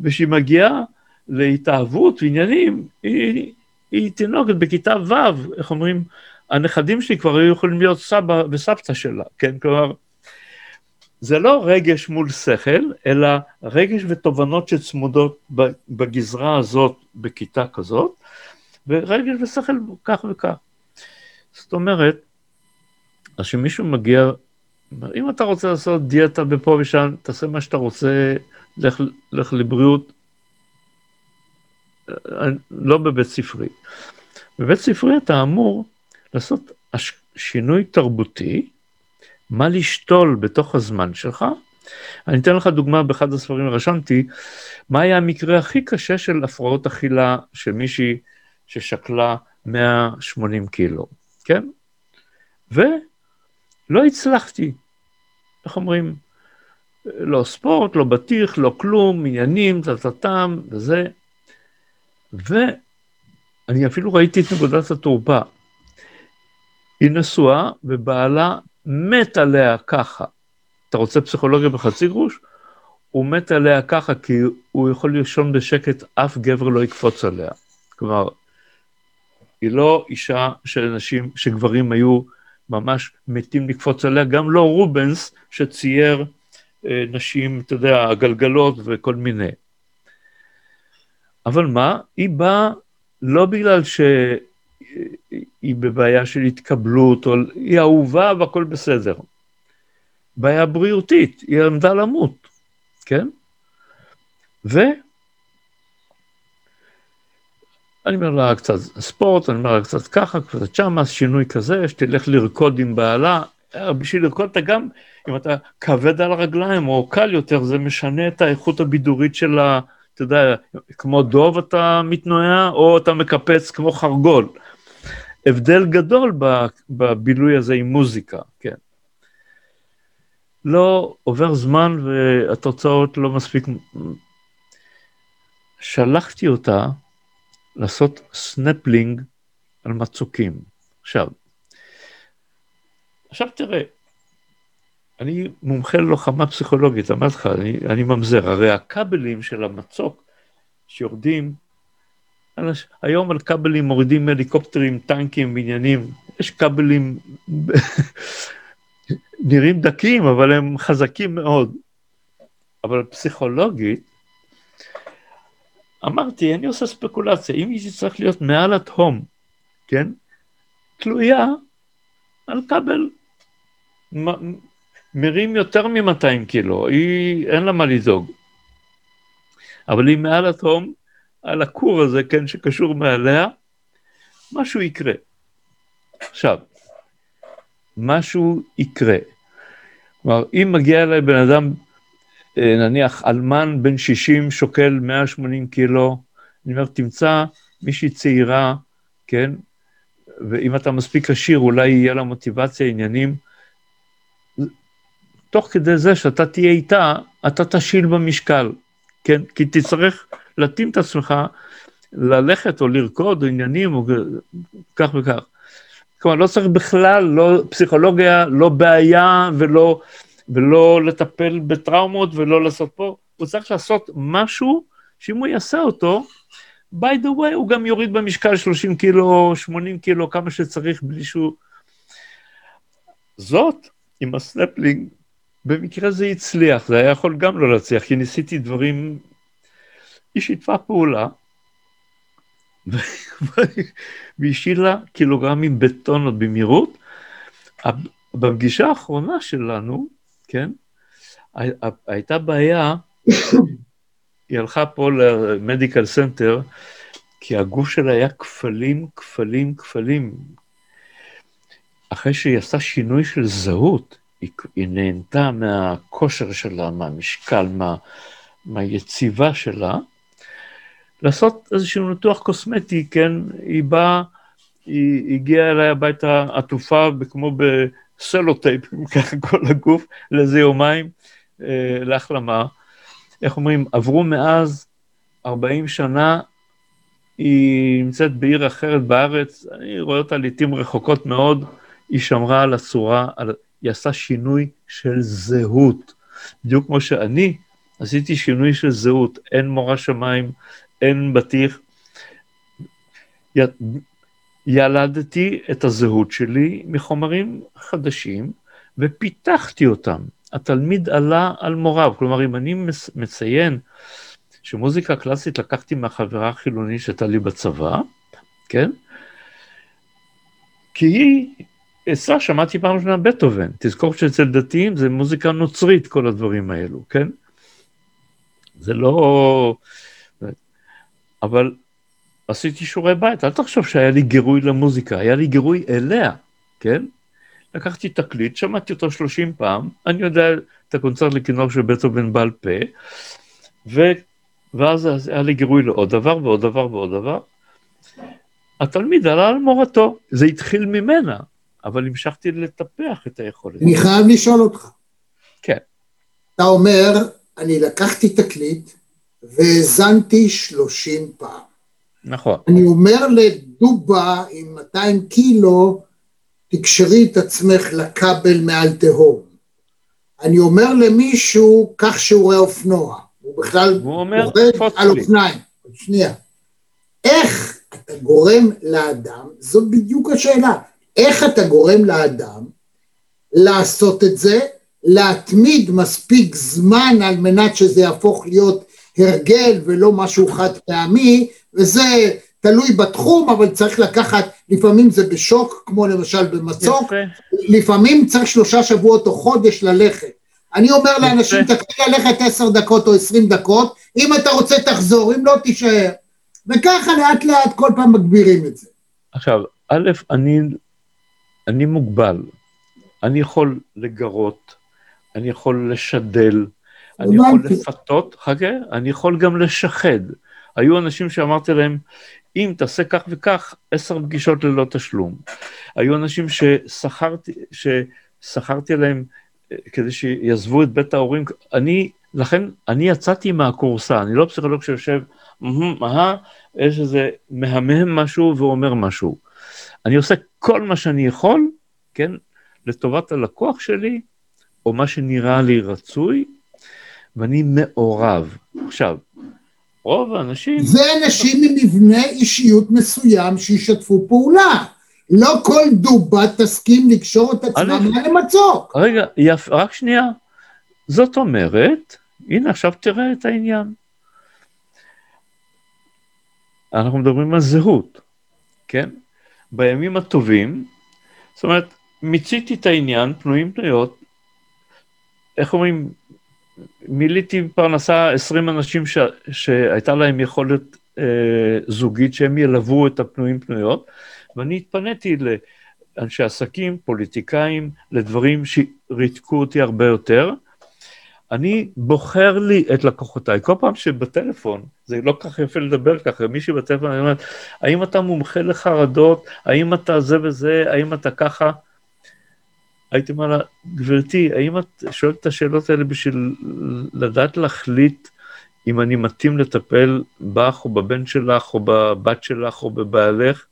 וכשהיא מגיעה להתאהבות ועניינים, היא, היא תינוקת בכיתה ו', איך אומרים, הנכדים שלי כבר היו יכולים להיות סבא וסבתא שלה, כן, כלומר, זה לא רגש מול שכל, אלא רגש ותובנות שצמודות בגזרה הזאת בכיתה כזאת, ורגש ושכל כך וכך. זאת אומרת, אז כשמישהו מגיע, אם אתה רוצה לעשות דיאטה בפה ושם, תעשה מה שאתה רוצה, לך, לך לבריאות, לא בבית ספרי. בבית ספרי אתה אמור לעשות שינוי תרבותי, מה לשתול בתוך הזמן שלך. אני אתן לך דוגמה באחד הספרים רשמתי, מה היה המקרה הכי קשה של הפרעות אכילה של מישהי ששקלה 180 קילו, כן? ולא הצלחתי. איך אומרים? לא ספורט, לא בטיח, לא כלום, עניינים, טטטם וזה. ואני אפילו ראיתי את נקודת התורפה. היא נשואה ובעלה מת עליה ככה. אתה רוצה פסיכולוגיה בחצי גרוש? הוא מת עליה ככה כי הוא יכול לישון בשקט, אף גבר לא יקפוץ עליה. כלומר, היא לא אישה שאנשים, שגברים היו ממש מתים לקפוץ עליה, גם לא רובנס שצייר אה, נשים, אתה יודע, גלגלות וכל מיני. אבל מה, היא באה לא בגלל שהיא בבעיה של התקבלות, או היא אהובה והכל בסדר. בעיה בריאותית, היא עמדה למות, כן? ו... אני אומר לה קצת ספורט, אני אומר לה קצת ככה, קצת שמה, שינוי כזה, שתלך לרקוד עם בעלה. אה, בשביל לרקוד אתה גם, אם אתה כבד על הרגליים או קל יותר, זה משנה את האיכות הבידורית של ה... אתה יודע, כמו דוב אתה מתנועע, או אתה מקפץ כמו חרגול. הבדל גדול בבילוי הזה עם מוזיקה, כן. לא עובר זמן והתוצאות לא מספיק... שלחתי אותה לעשות סנפלינג על מצוקים. עכשיו, עכשיו תראה, אני מומחה ללוחמה פסיכולוגית, אמרתי לך, אני, אני ממזר, הרי הכבלים של המצוק שיורדים, היום על כבלים מורידים הליקופטרים, טנקים, בניינים, יש כבלים (laughs) נראים דקים, אבל הם חזקים מאוד. אבל פסיכולוגית, אמרתי, אני עושה ספקולציה, אם היא תצטרך להיות מעל התהום, כן? תלויה על כבל מ- מרים יותר מ-200 קילו, היא, אין לה מה לדאוג. אבל היא מעל התהום, על הכור הזה, כן, שקשור מעליה, משהו יקרה. עכשיו, משהו יקרה. כלומר, אם מגיע אליי בן אדם נניח אלמן בן 60 שוקל 180 קילו, אני אומר, תמצא מישהי צעירה, כן, ואם אתה מספיק עשיר, אולי יהיה לה מוטיבציה, עניינים. תוך כדי זה שאתה תהיה איתה, אתה תשיל במשקל, כן? כי תצטרך להתאים את עצמך ללכת או לרקוד או עניינים או כך וכך. כלומר, לא צריך בכלל, לא פסיכולוגיה, לא בעיה ולא ולא לטפל בטראומות ולא לעשות פה, הוא צריך לעשות משהו שאם הוא יעשה אותו, by the way, הוא גם יוריד במשקל 30 קילו, 80 קילו, כמה שצריך, בלי שהוא... זאת, עם הסנפלינג, במקרה זה הצליח, זה היה יכול גם לא להצליח, כי ניסיתי דברים... היא שיתפה פעולה, (laughs) והשאילה קילוגרמים בטונות במהירות. בפגישה האחרונה שלנו, כן? הייתה בעיה, (coughs) היא הלכה פה ל medical center, כי הגוף שלה היה כפלים, כפלים, כפלים. אחרי שהיא עשתה שינוי של זהות, היא, היא נהנתה מהכושר שלה, מהמשקל, מה, מהיציבה שלה, לעשות איזשהו ניתוח קוסמטי, כן, היא באה, היא הגיעה אליי הביתה עטופה כמו בסלוטייפ, (laughs) ככה כל הגוף, לאיזה יומיים אה, להחלמה. איך אומרים, עברו מאז 40 שנה, היא נמצאת בעיר אחרת בארץ, אני רואה אותה לעיתים רחוקות מאוד, היא שמרה על הצורה, על, היא עשה שינוי של זהות. בדיוק כמו שאני עשיתי שינוי של זהות, אין מורה שמיים, אין בטיח. ילדתי את הזהות שלי מחומרים חדשים ופיתחתי אותם. התלמיד עלה על מוריו, כלומר אם אני מציין שמוזיקה קלאסית לקחתי מהחברה החילונית שהייתה לי בצבא, כן? כי היא, אצלה שמעתי פעם ראשונה בטהובן, תזכור שאצל דתיים זה מוזיקה נוצרית כל הדברים האלו, כן? זה לא... אבל עשיתי שיעורי בית, אל תחשוב שהיה לי גירוי למוזיקה, היה לי גירוי אליה, כן? לקחתי תקליט, שמעתי אותו 30 פעם, אני יודע את הקונצרט לכינור של בטהובן בעל פה, ו... ואז היה לי גירוי לעוד דבר ועוד דבר ועוד דבר. התלמיד עלה על מורתו, זה התחיל ממנה. אבל המשכתי לטפח את היכולת. אני חייב לשאול אותך. כן. אתה אומר, אני לקחתי תקליט והאזנתי 30 פעם. נכון. אני אומר לדובה עם 200 קילו, תקשרי את עצמך לכבל מעל תהום. אני אומר למישהו, קח שיעורי אופנוע. הוא בכלל הוא אומר, עובד על. אופניים. שנייה. איך אתה גורם לאדם, זו בדיוק השאלה, איך אתה גורם לאדם לעשות את זה, להתמיד מספיק זמן על מנת שזה יהפוך להיות הרגל ולא משהו חד פעמי, וזה תלוי בתחום, אבל צריך לקחת, לפעמים זה בשוק, כמו למשל במצוק, יפה. לפעמים צריך שלושה שבועות או חודש ללכת. אני אומר לאנשים. תתחיל ללכת עשר דקות או עשרים דקות, אם אתה רוצה תחזור, אם לא תישאר. וככה לאט לאט כל פעם מגבירים את זה. עכשיו, א', אני, אני מוגבל. אני יכול לגרות, אני יכול לשדל, אני יכול. לפתות, חכה, אני יכול גם לשחד. היו אנשים שאמרתי להם, אם תעשה כך וכך, עשר פגישות ללא תשלום. היו אנשים ששכרתי, ששכרתי להם אה, כדי שיעזבו את בית ההורים. אני, לכן, אני יצאתי מהכורסה, אני לא פסיכולוג שיושב, "מהמם, אהה, יש איזה מהמם משהו ואומר משהו. אני עושה כל מה שאני יכול, כן, לטובת הלקוח שלי, או מה שנראה לי רצוי, ואני מעורב. עכשיו, רוב האנשים, זה אנשים עם מבנה אישיות מסוים שישתפו פעולה. לא כל דובה תסכים לקשור את עצמה למצוק. רגע, יפ, רק שנייה, זאת אומרת, הנה עכשיו תראה את העניין. אנחנו מדברים על זהות, כן? בימים הטובים, זאת אומרת, מיציתי את העניין, פנויים פנויות, איך אומרים, מילאתי פרנסה 20 אנשים ש, שהייתה להם יכולת אה, זוגית שהם ילוו את הפנויים פנויות, ואני התפניתי לאנשי עסקים, פוליטיקאים, לדברים שריתקו אותי הרבה יותר. אני בוחר לי את לקוחותיי. כל פעם שבטלפון, זה לא כל כך יפה לדבר ככה, מישהי בטלפון, אני אומרת, האם אתה מומחה לחרדות? האם אתה זה וזה? האם אתה ככה? הייתי אומר לה, גברתי, האם את שואלת את השאלות האלה בשביל לדעת להחליט אם אני מתאים לטפל בך או בבן שלך או בבת שלך או בבעלך?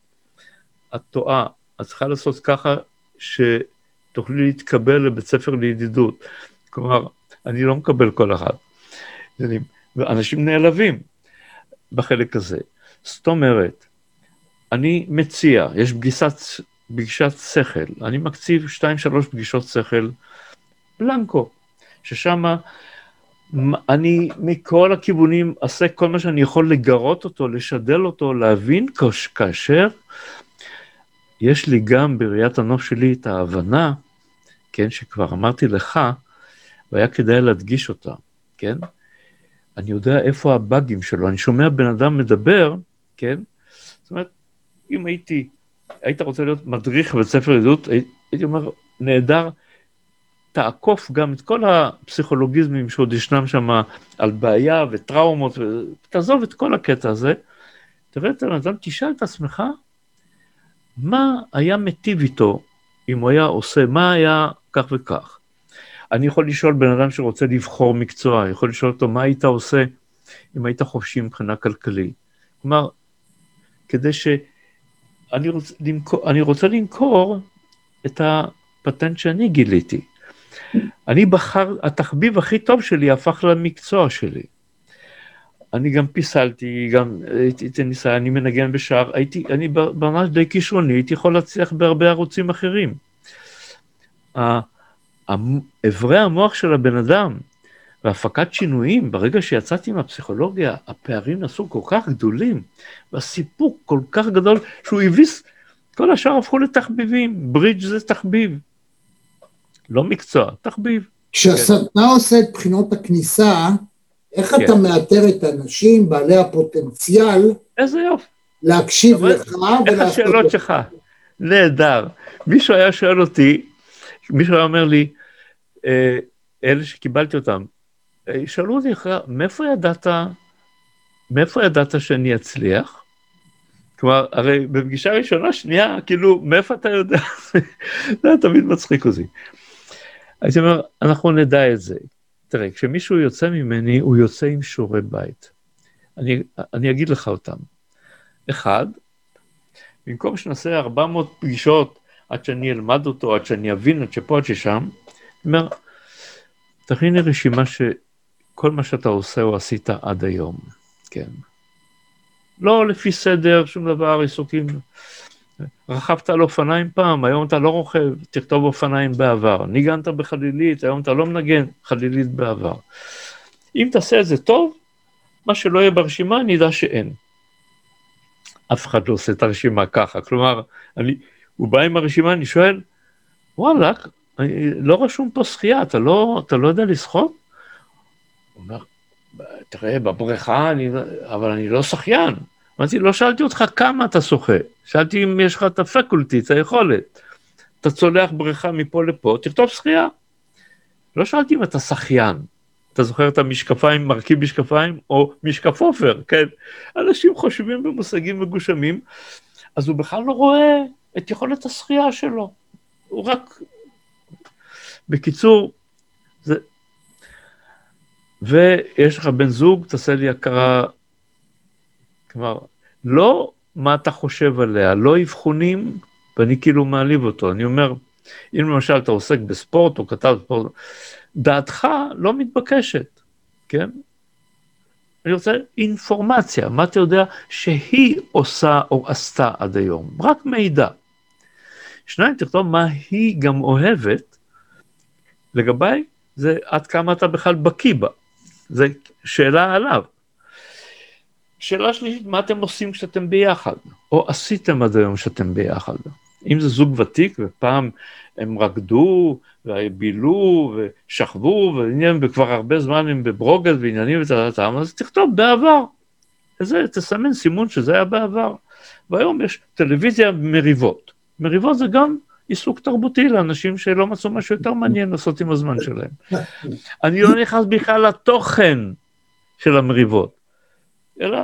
את טועה, את צריכה לעשות ככה שתוכלי להתקבל לבית ספר לידידות. כלומר, אני לא מקבל כל אחד. ואנשים נעלבים בחלק הזה. זאת אומרת, אני מציע, יש פגישת, פגישת שכל, אני מקציב שתיים שלוש פגישות שכל בלנקו, ששם אני מכל הכיוונים אעשה כל מה שאני יכול לגרות אותו, לשדל אותו, להבין כאשר יש לי גם בראיית הנוף שלי את ההבנה, כן, שכבר אמרתי לך, והיה כדאי להדגיש אותה, כן? אני יודע איפה הבאגים שלו, אני שומע בן אדם מדבר, כן? זאת אומרת, אם הייתי, היית רוצה להיות מדריך בבית ספר ידידות, הי- הייתי אומר, נהדר, תעקוף גם את כל הפסיכולוגיזמים שעוד ישנם שם על בעיה וטראומות, ותעזוב את כל הקטע הזה, תראה את הבן אדם, תשאל את עצמך, מה היה מיטיב איתו אם הוא היה עושה, מה היה כך וכך. אני יכול לשאול בן אדם שרוצה לבחור מקצוע, יכול לשאול אותו מה היית עושה אם היית חופשי מבחינה כלכלית. כלומר, כדי ש... אני רוצה, למכור, אני רוצה למכור את הפטנט שאני גיליתי. אני בחר, התחביב הכי טוב שלי הפך למקצוע שלי. אני גם פיסלתי, גם הייתי טניסאי, אני מנגן בשער, הייתי, אני ממש די כישרוני, הייתי יכול להצליח בהרבה ערוצים אחרים. אברי המוח של הבן אדם והפקת שינויים, ברגע שיצאתי מהפסיכולוגיה, הפערים נעשו כל כך גדולים, והסיפוק כל כך גדול, שהוא הביס, כל השאר הפכו לתחביבים, ברידג' זה תחביב. לא מקצוע, תחביב. כשהסדנה עושה את בחינות הכניסה, איך כן. אתה מאתר את האנשים בעלי הפוטנציאל איזה יופי. להקשיב לך איך ולעשות... השאלות שלך? נהדר. מישהו היה שואל אותי, מישהו היה אומר לי, אה, אלה שקיבלתי אותם, אה, שאלו אותי, "אחרי- מאיפה ידעת, מאיפה ידעת שאני אצליח? כלומר, הרי בפגישה ראשונה, שנייה, כאילו, מאיפה אתה יודע? (laughs) זה היה תמיד מצחיק אותי. הייתי אומר, אנחנו נדע את זה. תראה, כשמישהו יוצא ממני, הוא יוצא עם שיעורי בית. אני, אני אגיד לך אותם. אחד, במקום שנעשה 400 פגישות עד שאני אלמד אותו, עד שאני אבין, עד שפה, עד ששם, אני אומר, תכין לי רשימה שכל מה שאתה עושה או עשית עד היום, כן. לא לפי סדר, שום דבר, עיסוקים. רכבת על אופניים פעם, היום אתה לא רוכב, תכתוב אופניים בעבר. ניגנת בחלילית, היום אתה לא מנגן חלילית בעבר. אם תעשה את זה טוב, מה שלא יהיה ברשימה, אני אדע שאין. אף אחד לא עושה את הרשימה ככה, כלומר, אני, הוא בא עם הרשימה, אני שואל, וואלה, לא רשום פה שחייה, אתה לא, אתה לא יודע לשחות? אומר, תראה, בבריכה, אני, אבל אני לא שחיין. אמרתי, לא שאלתי אותך כמה אתה שוחה, שאלתי אם יש לך את הפקולטי, את היכולת. אתה צולח בריכה מפה לפה, תכתוב שחייה. לא שאלתי אם אתה שחיין. אתה זוכר את המשקפיים, מרכיב משקפיים, או משקף עופר, כן? אנשים חושבים במושגים מגושמים, אז הוא בכלל לא רואה את יכולת השחייה שלו. הוא רק... בקיצור. ויש לך בן זוג, תעשה לי הכרה, כלומר, לא מה אתה חושב עליה, לא אבחונים, ואני כאילו מעליב אותו, אני אומר, אם למשל אתה עוסק בספורט או כתב ספורט, דעתך לא מתבקשת, כן? אני רוצה אינפורמציה, מה אתה יודע שהיא עושה או עשתה עד היום, רק מידע. שניים, תכתוב מה היא גם אוהבת, לגביי זה עד כמה אתה בכלל בקיא בה, זה שאלה עליו. שאלה שלישית, מה אתם עושים כשאתם ביחד, או עשיתם עד היום שאתם ביחד. אם זה זוג ותיק ופעם הם רקדו ובילו ושכבו ועניין וכבר הרבה זמן הם בברוגז ועניינים וטטטם, אז תכתוב בעבר. זה, תסמן סימון שזה היה בעבר. והיום יש טלוויזיה מריבות. מריבות זה גם עיסוק תרבותי לאנשים שלא מצאו משהו יותר מעניין לעשות עם הזמן שלהם. אני לא נכנס בכלל לתוכן של המריבות, אלא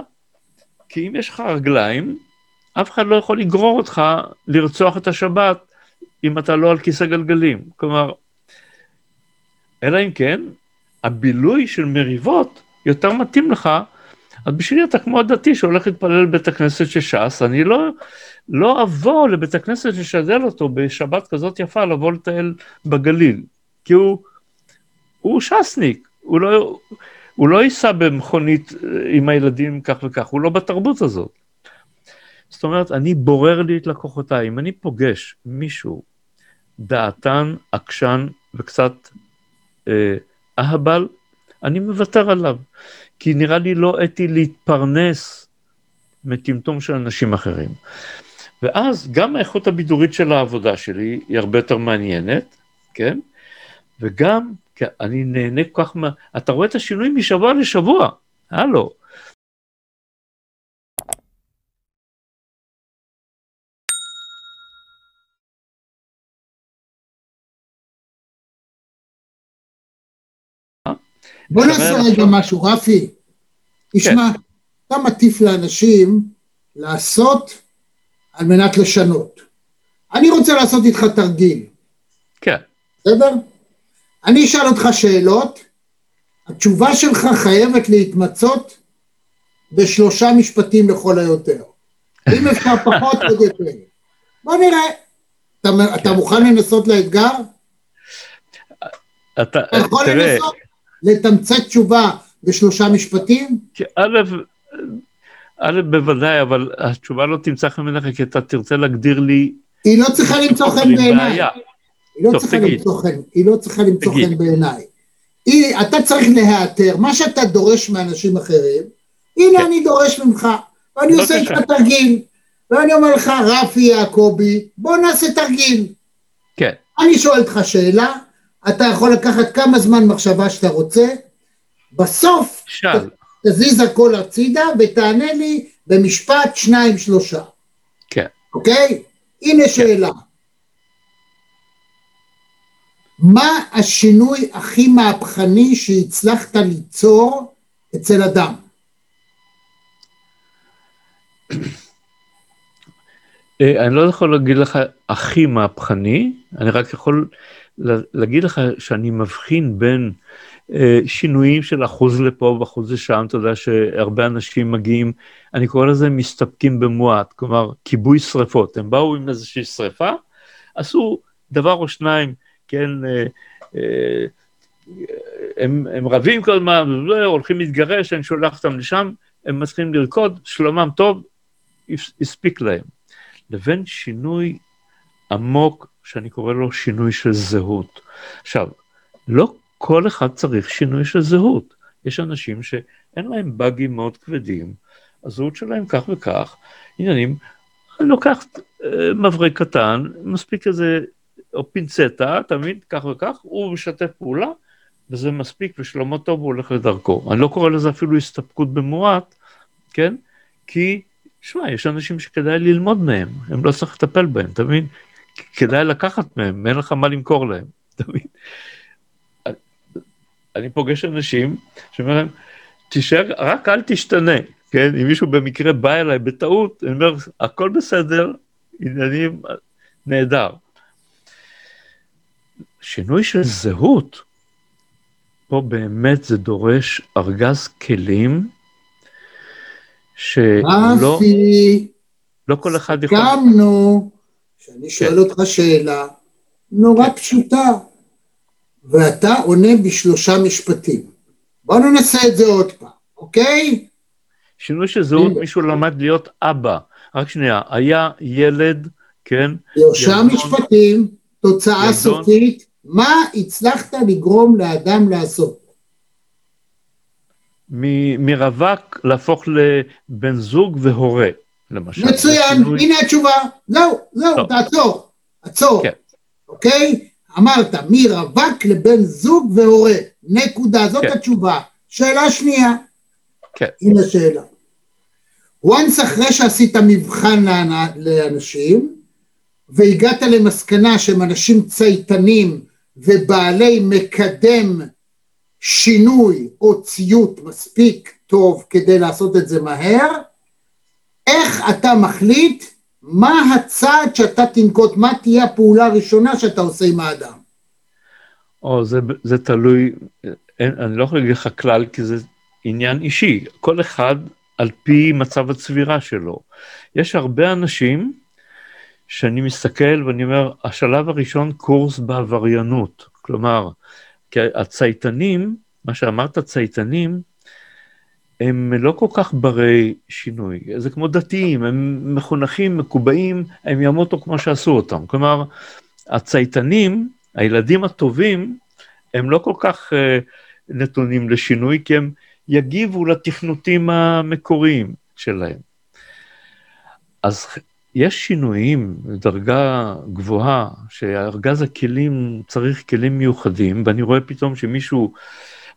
כי אם יש לך רגליים, אף אחד לא יכול לגרור אותך לרצוח את השבת אם אתה לא על כיסא גלגלים. כלומר, אלא אם כן, הבילוי של מריבות יותר מתאים לך, אז בשבילי אתה כמו הדתי שהולך להתפלל בבית הכנסת של ש"ס, אני לא, לא אבוא לבית הכנסת לשדל אותו בשבת כזאת יפה לבוא לטייל בגליל, כי הוא, הוא ש"סניק, הוא לא, הוא לא ייסע במכונית אה, עם הילדים כך וכך, הוא לא בתרבות הזאת. זאת אומרת, אני בורר לי את לקוחותיי, אם אני פוגש מישהו דעתן, עקשן וקצת אה, אהבל, אני מוותר עליו, כי נראה לי לא אתי להתפרנס מטמטום של אנשים אחרים. ואז גם האיכות הבידורית של העבודה שלי היא הרבה יותר מעניינת, כן? וגם אני נהנה כל כך מה... אתה רואה את השינוי משבוע לשבוע, הלו. בוא נעשה רגע משהו, רפי. תשמע, כן. אתה מטיף לאנשים לעשות על מנת לשנות. אני רוצה לעשות איתך תרגיל. כן. בסדר? אני אשאל אותך שאלות, התשובה שלך חייבת להתמצות בשלושה משפטים לכל היותר. אם אפשר פחות, (laughs) עוד יותר. בוא נראה. אתה, אתה מוכן לנסות לאתגר? אתה, אתה יכול תראה... לנסות לתמצת תשובה בשלושה משפטים? א', בוודאי, אבל התשובה לא תמצא חן בעיניך, כי אתה תרצה להגדיר לי... היא לא צריכה למצוא חן בעיניי. היא לא צריכה למצוא חן, היא לא צריכה למצוא חן בעיניי. אתה צריך להיעתר, מה שאתה דורש מאנשים אחרים, הנה כן. אני דורש ממך, ואני עושה איתך תרגיל, ואני אומר לך, רפי יעקבי, בוא נעשה תרגיל. כן. אני שואל אותך שאלה, אתה יכול לקחת כמה זמן מחשבה שאתה רוצה, בסוף שאל. תזיז הכל הצידה ותענה לי במשפט שניים שלושה. כן. אוקיי? הנה כן. שאלה. מה השינוי הכי מהפכני שהצלחת ליצור אצל אדם? אה, אני לא יכול להגיד לך הכי מהפכני, אני רק יכול להגיד לך שאני מבחין בין אה, שינויים של אחוז לפה ואחוז לשם, אתה יודע שהרבה אנשים מגיעים, אני קורא לזה מסתפקים במועט, כלומר כיבוי שרפות, הם באו עם איזושהי שרפה, עשו דבר או שניים, כן, אה, הם, הם רבים כל הזמן, הולכים להתגרש, אני שולח אותם לשם, הם מתחילים לרקוד, שלומם טוב, הספיק להם. לבין שינוי עמוק, שאני קורא לו שינוי של זהות. עכשיו, לא כל אחד צריך שינוי של זהות. יש אנשים שאין להם באגים מאוד כבדים, הזהות שלהם כך וכך, עניינים, לוקח אה, מברג קטן, מספיק איזה, או פינצטה, תמיד כך וכך, הוא משתף פעולה, וזה מספיק, ושלמה טוב הוא הולך לדרכו. אני לא קורא לזה אפילו הסתפקות במועט, כן? כי, שמע, יש אנשים שכדאי ללמוד מהם, הם לא צריך לטפל בהם, אתה מבין? כדאי לקחת מהם, אין לך מה למכור להם? (laughs) אני פוגש אנשים שאומרים להם, תישאר, רק אל תשתנה, כן? אם מישהו במקרה בא אליי בטעות, אני אומר, הכל בסדר, עניינים נהדר. שינוי של זהות, פה באמת זה דורש ארגז כלים שלא לא כל אחד יכול... הסכמנו שאני שואל כן. אותך שאלה נורא כן. פשוטה, ואתה עונה בשלושה משפטים. בוא ננסה את זה עוד פעם, אוקיי? שינוי של זהות, מישהו למד להיות אבא. רק שנייה, היה ילד, כן? שלושה משפטים, תוצאה ילדון, סופית, מה הצלחת לגרום לאדם לעשות? מ- מרווק להפוך לבן זוג והורה, למשל. מצוין. הנה התשובה. זהו, זהו. תעצור. עצור. כן. אוקיי? אמרת, מרווק לבן זוג והורה. נקודה, זאת כן. התשובה. שאלה שנייה. כן. הנה שאלה. once אחרי שעשית מבחן לאנשים, והגעת למסקנה שהם אנשים צייתנים ובעלי מקדם שינוי או ציות מספיק טוב כדי לעשות את זה מהר, איך אתה מחליט מה הצעד שאתה תנקוט, מה תהיה הפעולה הראשונה שאתה עושה עם האדם? או, זה, זה תלוי, אין, אני לא יכול להגיד לך כלל, כי זה עניין אישי. כל אחד על פי מצב הצבירה שלו. יש הרבה אנשים שאני מסתכל ואני אומר, השלב הראשון קורס בעבריינות. כלומר, כי הצייתנים, מה שאמרת צייתנים, הם לא כל כך ברי שינוי, זה כמו דתיים, הם מחונכים, מקובעים, הם ימותו כמו שעשו אותם. כלומר, הצייתנים, הילדים הטובים, הם לא כל כך uh, נתונים לשינוי, כי הם יגיבו לתכנותים המקוריים שלהם. אז יש שינויים דרגה גבוהה, שארגז הכלים צריך כלים מיוחדים, ואני רואה פתאום שמישהו,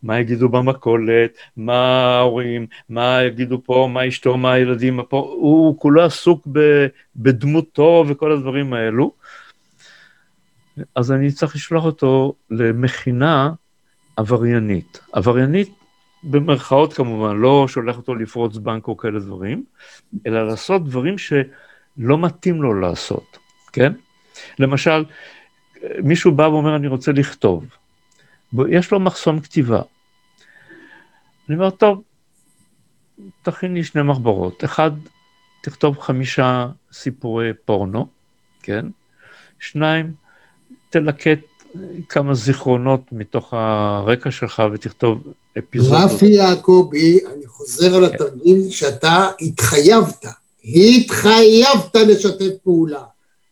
מה יגידו במכולת, מה ההורים, מה יגידו פה, מה אשתו, מה הילדים, פה, הוא כולו עסוק בדמותו וכל הדברים האלו. אז אני צריך לשלוח אותו למכינה עבריינית. עבריינית במרכאות כמובן, לא שולח אותו לפרוץ בנק או כאלה דברים, אלא לעשות דברים ש... לא מתאים לו לעשות, כן? למשל, מישהו בא ואומר, אני רוצה לכתוב. יש לו מחסום כתיבה. אני אומר, טוב, תכין לי שני מחברות. אחד, תכתוב חמישה סיפורי פורנו, כן? שניים, תלקט כמה זיכרונות מתוך הרקע שלך ותכתוב אפיזודות. רפי יעקבי, אני חוזר על התרגיל שאתה התחייבת. התחייבת לשתף פעולה.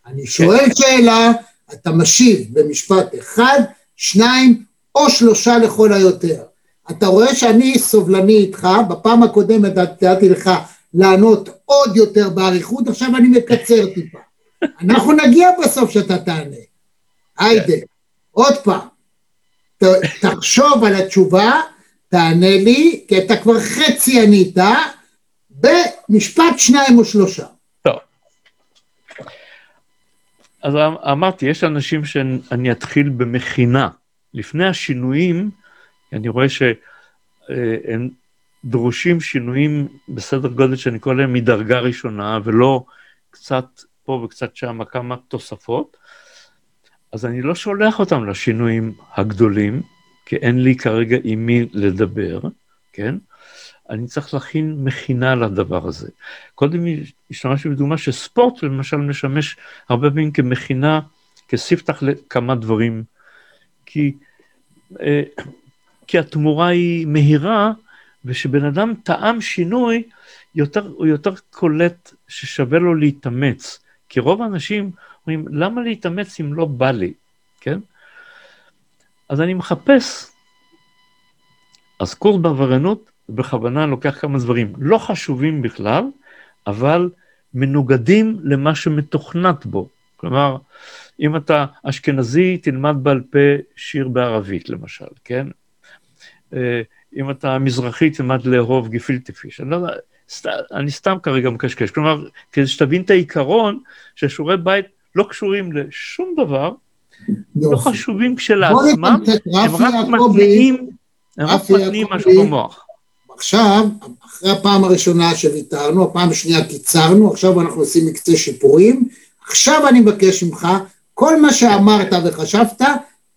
אני שואל שאלה, אתה משיב במשפט אחד, שניים או שלושה לכל היותר. אתה רואה שאני סובלני איתך, בפעם הקודמת נתתי לך לענות עוד יותר באריכות, עכשיו אני מקצר טיפה. אנחנו נגיע בסוף שאתה תענה. היידה, עוד פעם, תחשוב על התשובה, תענה לי, כי אתה כבר חצי ענית, במשפט שניים או שלושה. אז אמ- אמרתי, יש אנשים שאני אתחיל במכינה. לפני השינויים, אני רואה שהם אה, דרושים שינויים בסדר גודל שאני קורא להם מדרגה ראשונה, ולא קצת פה וקצת שם כמה תוספות, אז אני לא שולח אותם לשינויים הגדולים, כי אין לי כרגע עם מי לדבר, כן? אני צריך להכין מכינה לדבר הזה. קודם השתמשתי בדוגמה שספורט למשל משמש הרבה פעמים כמכינה, כספתח לכמה דברים, כי, אה, כי התמורה היא מהירה, ושבן אדם טעם שינוי, יותר, הוא יותר קולט ששווה לו להתאמץ. כי רוב האנשים אומרים, למה להתאמץ אם לא בא לי, כן? אז אני מחפש. אז קורס בעבריינות בכוונה לוקח כמה דברים לא חשובים בכלל, אבל מנוגדים למה שמתוכנת בו. כלומר, אם אתה אשכנזי, תלמד בעל פה שיר בערבית למשל, כן? אה, אם אתה מזרחי, תלמד לאהוב גפילטי פיש. אני לא סת, אני סתם כרגע מקשקש. כלומר, כדי שתבין את העיקרון ששיעורי בית לא קשורים לשום דבר, לא חשובים כשלעצמם, הם רק מתניעים, הם רק מתניעים משהו במוח. עכשיו, אחרי הפעם הראשונה שוויתרנו, הפעם השנייה קיצרנו, עכשיו אנחנו עושים מקצה שיפורים, עכשיו אני מבקש ממך, כל מה שאמרת וחשבת,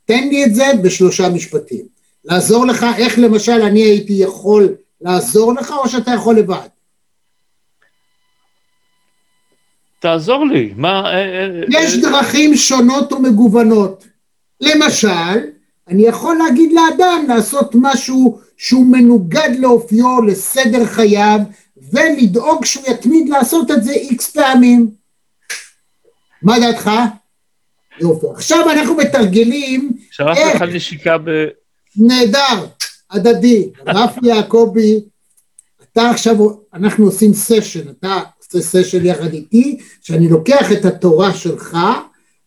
תן לי את זה בשלושה משפטים. לעזור לך, איך למשל אני הייתי יכול לעזור לך, או שאתה יכול לבד? תעזור לי, מה... אה, אה, יש דרכים שונות ומגוונות. למשל, אני יכול להגיד לאדם לעשות משהו שהוא מנוגד לאופיו, לסדר חייו, ולדאוג שהוא יתמיד לעשות את זה איקס פעמים. מה דעתך? יופי. עכשיו אנחנו מתרגלים... שלחת לך נשיקה ב... נהדר, הדדי. רפי יעקבי, אתה עכשיו, אנחנו עושים סשן, אתה עושה סשן יחד איתי, שאני לוקח את התורה שלך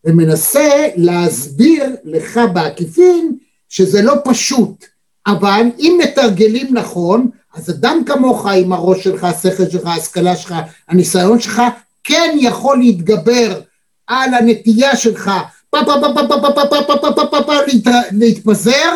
ומנסה להסביר לך בעקיפין שזה לא פשוט. אבל אם מתרגלים נכון, אז אדם כמוך עם הראש שלך, השכל שלך, ההשכלה שלך, הניסיון שלך, כן יכול להתגבר על הנטייה שלך להתפזר,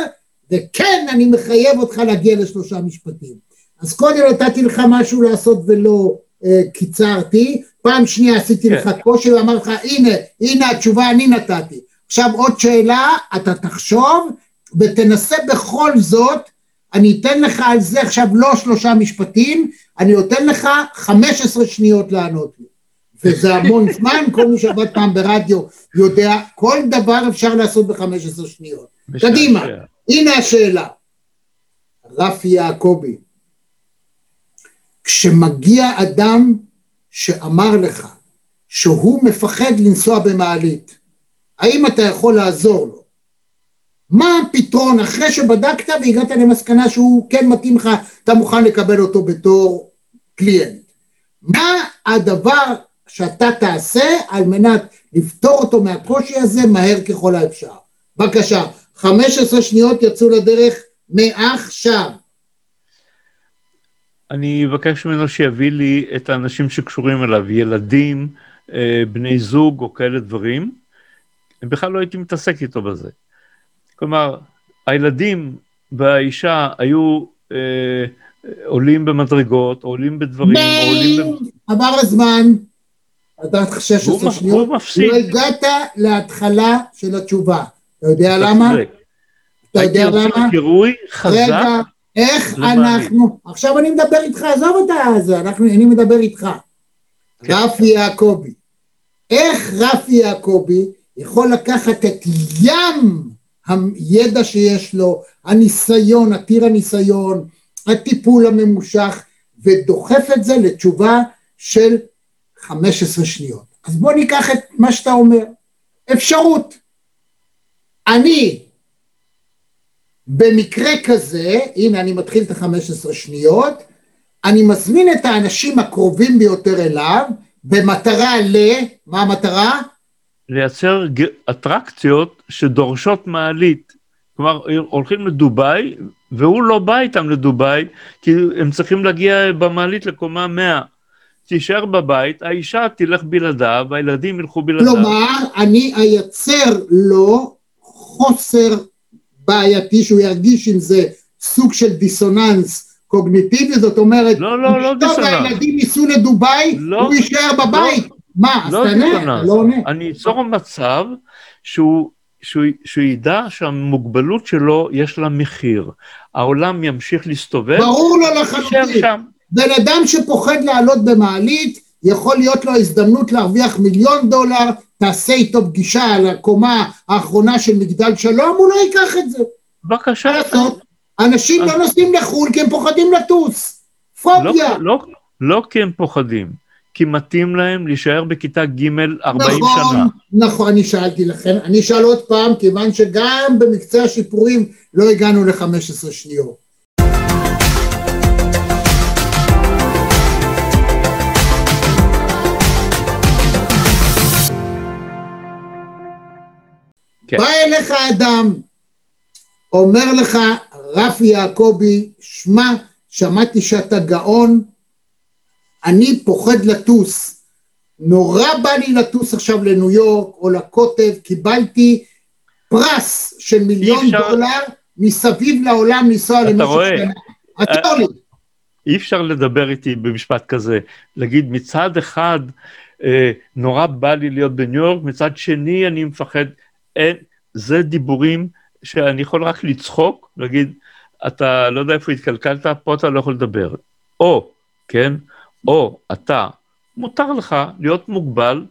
וכן אני מחייב אותך להגיע לשלושה משפטים. אז קודם נתתי לך משהו לעשות ולא אה, קיצרתי, פעם שנייה עשיתי לך קושי ואמר לך הנה, הנה התשובה אני נתתי. עכשיו עוד שאלה, אתה תחשוב ותנסה בכל זאת, אני אתן לך על זה עכשיו לא שלושה משפטים, אני נותן לך חמש עשרה שניות לענות לי. וזה המון (laughs) זמן, כל מי שעבד פעם ברדיו יודע, כל דבר אפשר לעשות בחמש עשרה שניות. קדימה, הנה השאלה. רפי יעקבי, כשמגיע אדם שאמר לך שהוא מפחד לנסוע במעלית, האם אתה יכול לעזור לו? מה הפתרון אחרי שבדקת והגעת למסקנה שהוא כן מתאים לך, אתה מוכן לקבל אותו בתור קליינט. מה הדבר שאתה תעשה על מנת לפתור אותו מהקושי הזה מהר ככל האפשר? בבקשה, 15 שניות יצאו לדרך מעכשיו. אני אבקש ממנו שיביא לי את האנשים שקשורים אליו, ילדים, אה, בני זוג או כאלה דברים. בכלל לא הייתי מתעסק איתו בזה. כלומר, הילדים והאישה היו אה, עולים במדרגות, עולים בדברים, עולים... עבר הזמן, אתה 16 שניות, הוא מפסיק. לא הגעת להתחלה של התשובה. אתה יודע למה? אתה יודע למה? קירוי חזק. רגע, איך אנחנו, עכשיו אני מדבר איתך, עזוב אותה, זה, אני מדבר איתך. כן. רפי יעקבי. איך רפי יעקבי יכול לקחת את ים הידע שיש לו, הניסיון, עתיר הניסיון, הטיפול הממושך, ודוחף את זה לתשובה של 15 שניות. אז בוא ניקח את מה שאתה אומר. אפשרות. אני במקרה כזה, הנה אני מתחיל את ה-15 שניות, אני מזמין את האנשים הקרובים ביותר אליו במטרה ל... מה המטרה? לייצר אטרקציות שדורשות מעלית. כלומר, הולכים לדובאי, והוא לא בא איתם לדובאי, כי הם צריכים להגיע במעלית לקומה 100. תישאר בבית, האישה תלך בלעדיו, הילדים ילכו בלעדיו. כלומר, אני אייצר לו חוסר בעייתי, שהוא ירגיש עם זה סוג של דיסוננס קוגניטיבי, זאת אומרת, לא, לא, לא דיסוננס. הילדים ייסעו לדובאי, לא, הוא יישאר בבית. לא. מה, אז לא תענה, דיכאון אתה לא עונה. אני אצור מצב שהוא, שהוא, שהוא ידע שהמוגבלות שלו יש לה מחיר. העולם ימשיך להסתובב, ברור לו לחלוטין. בן אדם שפוחד לעלות במעלית, יכול להיות לו הזדמנות להרוויח מיליון דולר, תעשה איתו פגישה על הקומה האחרונה של מגדל שלום, הוא לא ייקח את זה. בבקשה. אנשים לא נוסעים לחו"ל כי הם פוחדים לטוס. לא, פוביה. לא, לא כי הם פוחדים, כי מתאים להם להישאר בכיתה ג' 40 נכון, שנה. נכון, אני שאלתי לכם, אני אשאל עוד פעם, כיוון שגם במקצה השיפורים לא הגענו ל-15 שניות. כן. בא אליך אדם, אומר לך, רפי יעקבי, שמע, שמעתי שאתה גאון, אני פוחד לטוס. נורא בא לי לטוס עכשיו לניו יורק או לקוטב, קיבלתי פרס של מיליון אפשר- דולר מסביב לעולם לנסוע למשך רואה? שנה. עצור לי. אי אפשר לדבר איתי במשפט כזה, להגיד מצד אחד אה, נורא בא לי להיות בניו יורק, מצד שני אני מפחד, אין, זה דיבורים שאני יכול רק לצחוק, להגיד, אתה לא יודע איפה התקלקלת, פה אתה לא יכול לדבר. או, כן, או אתה, מותר לך להיות מוגבל,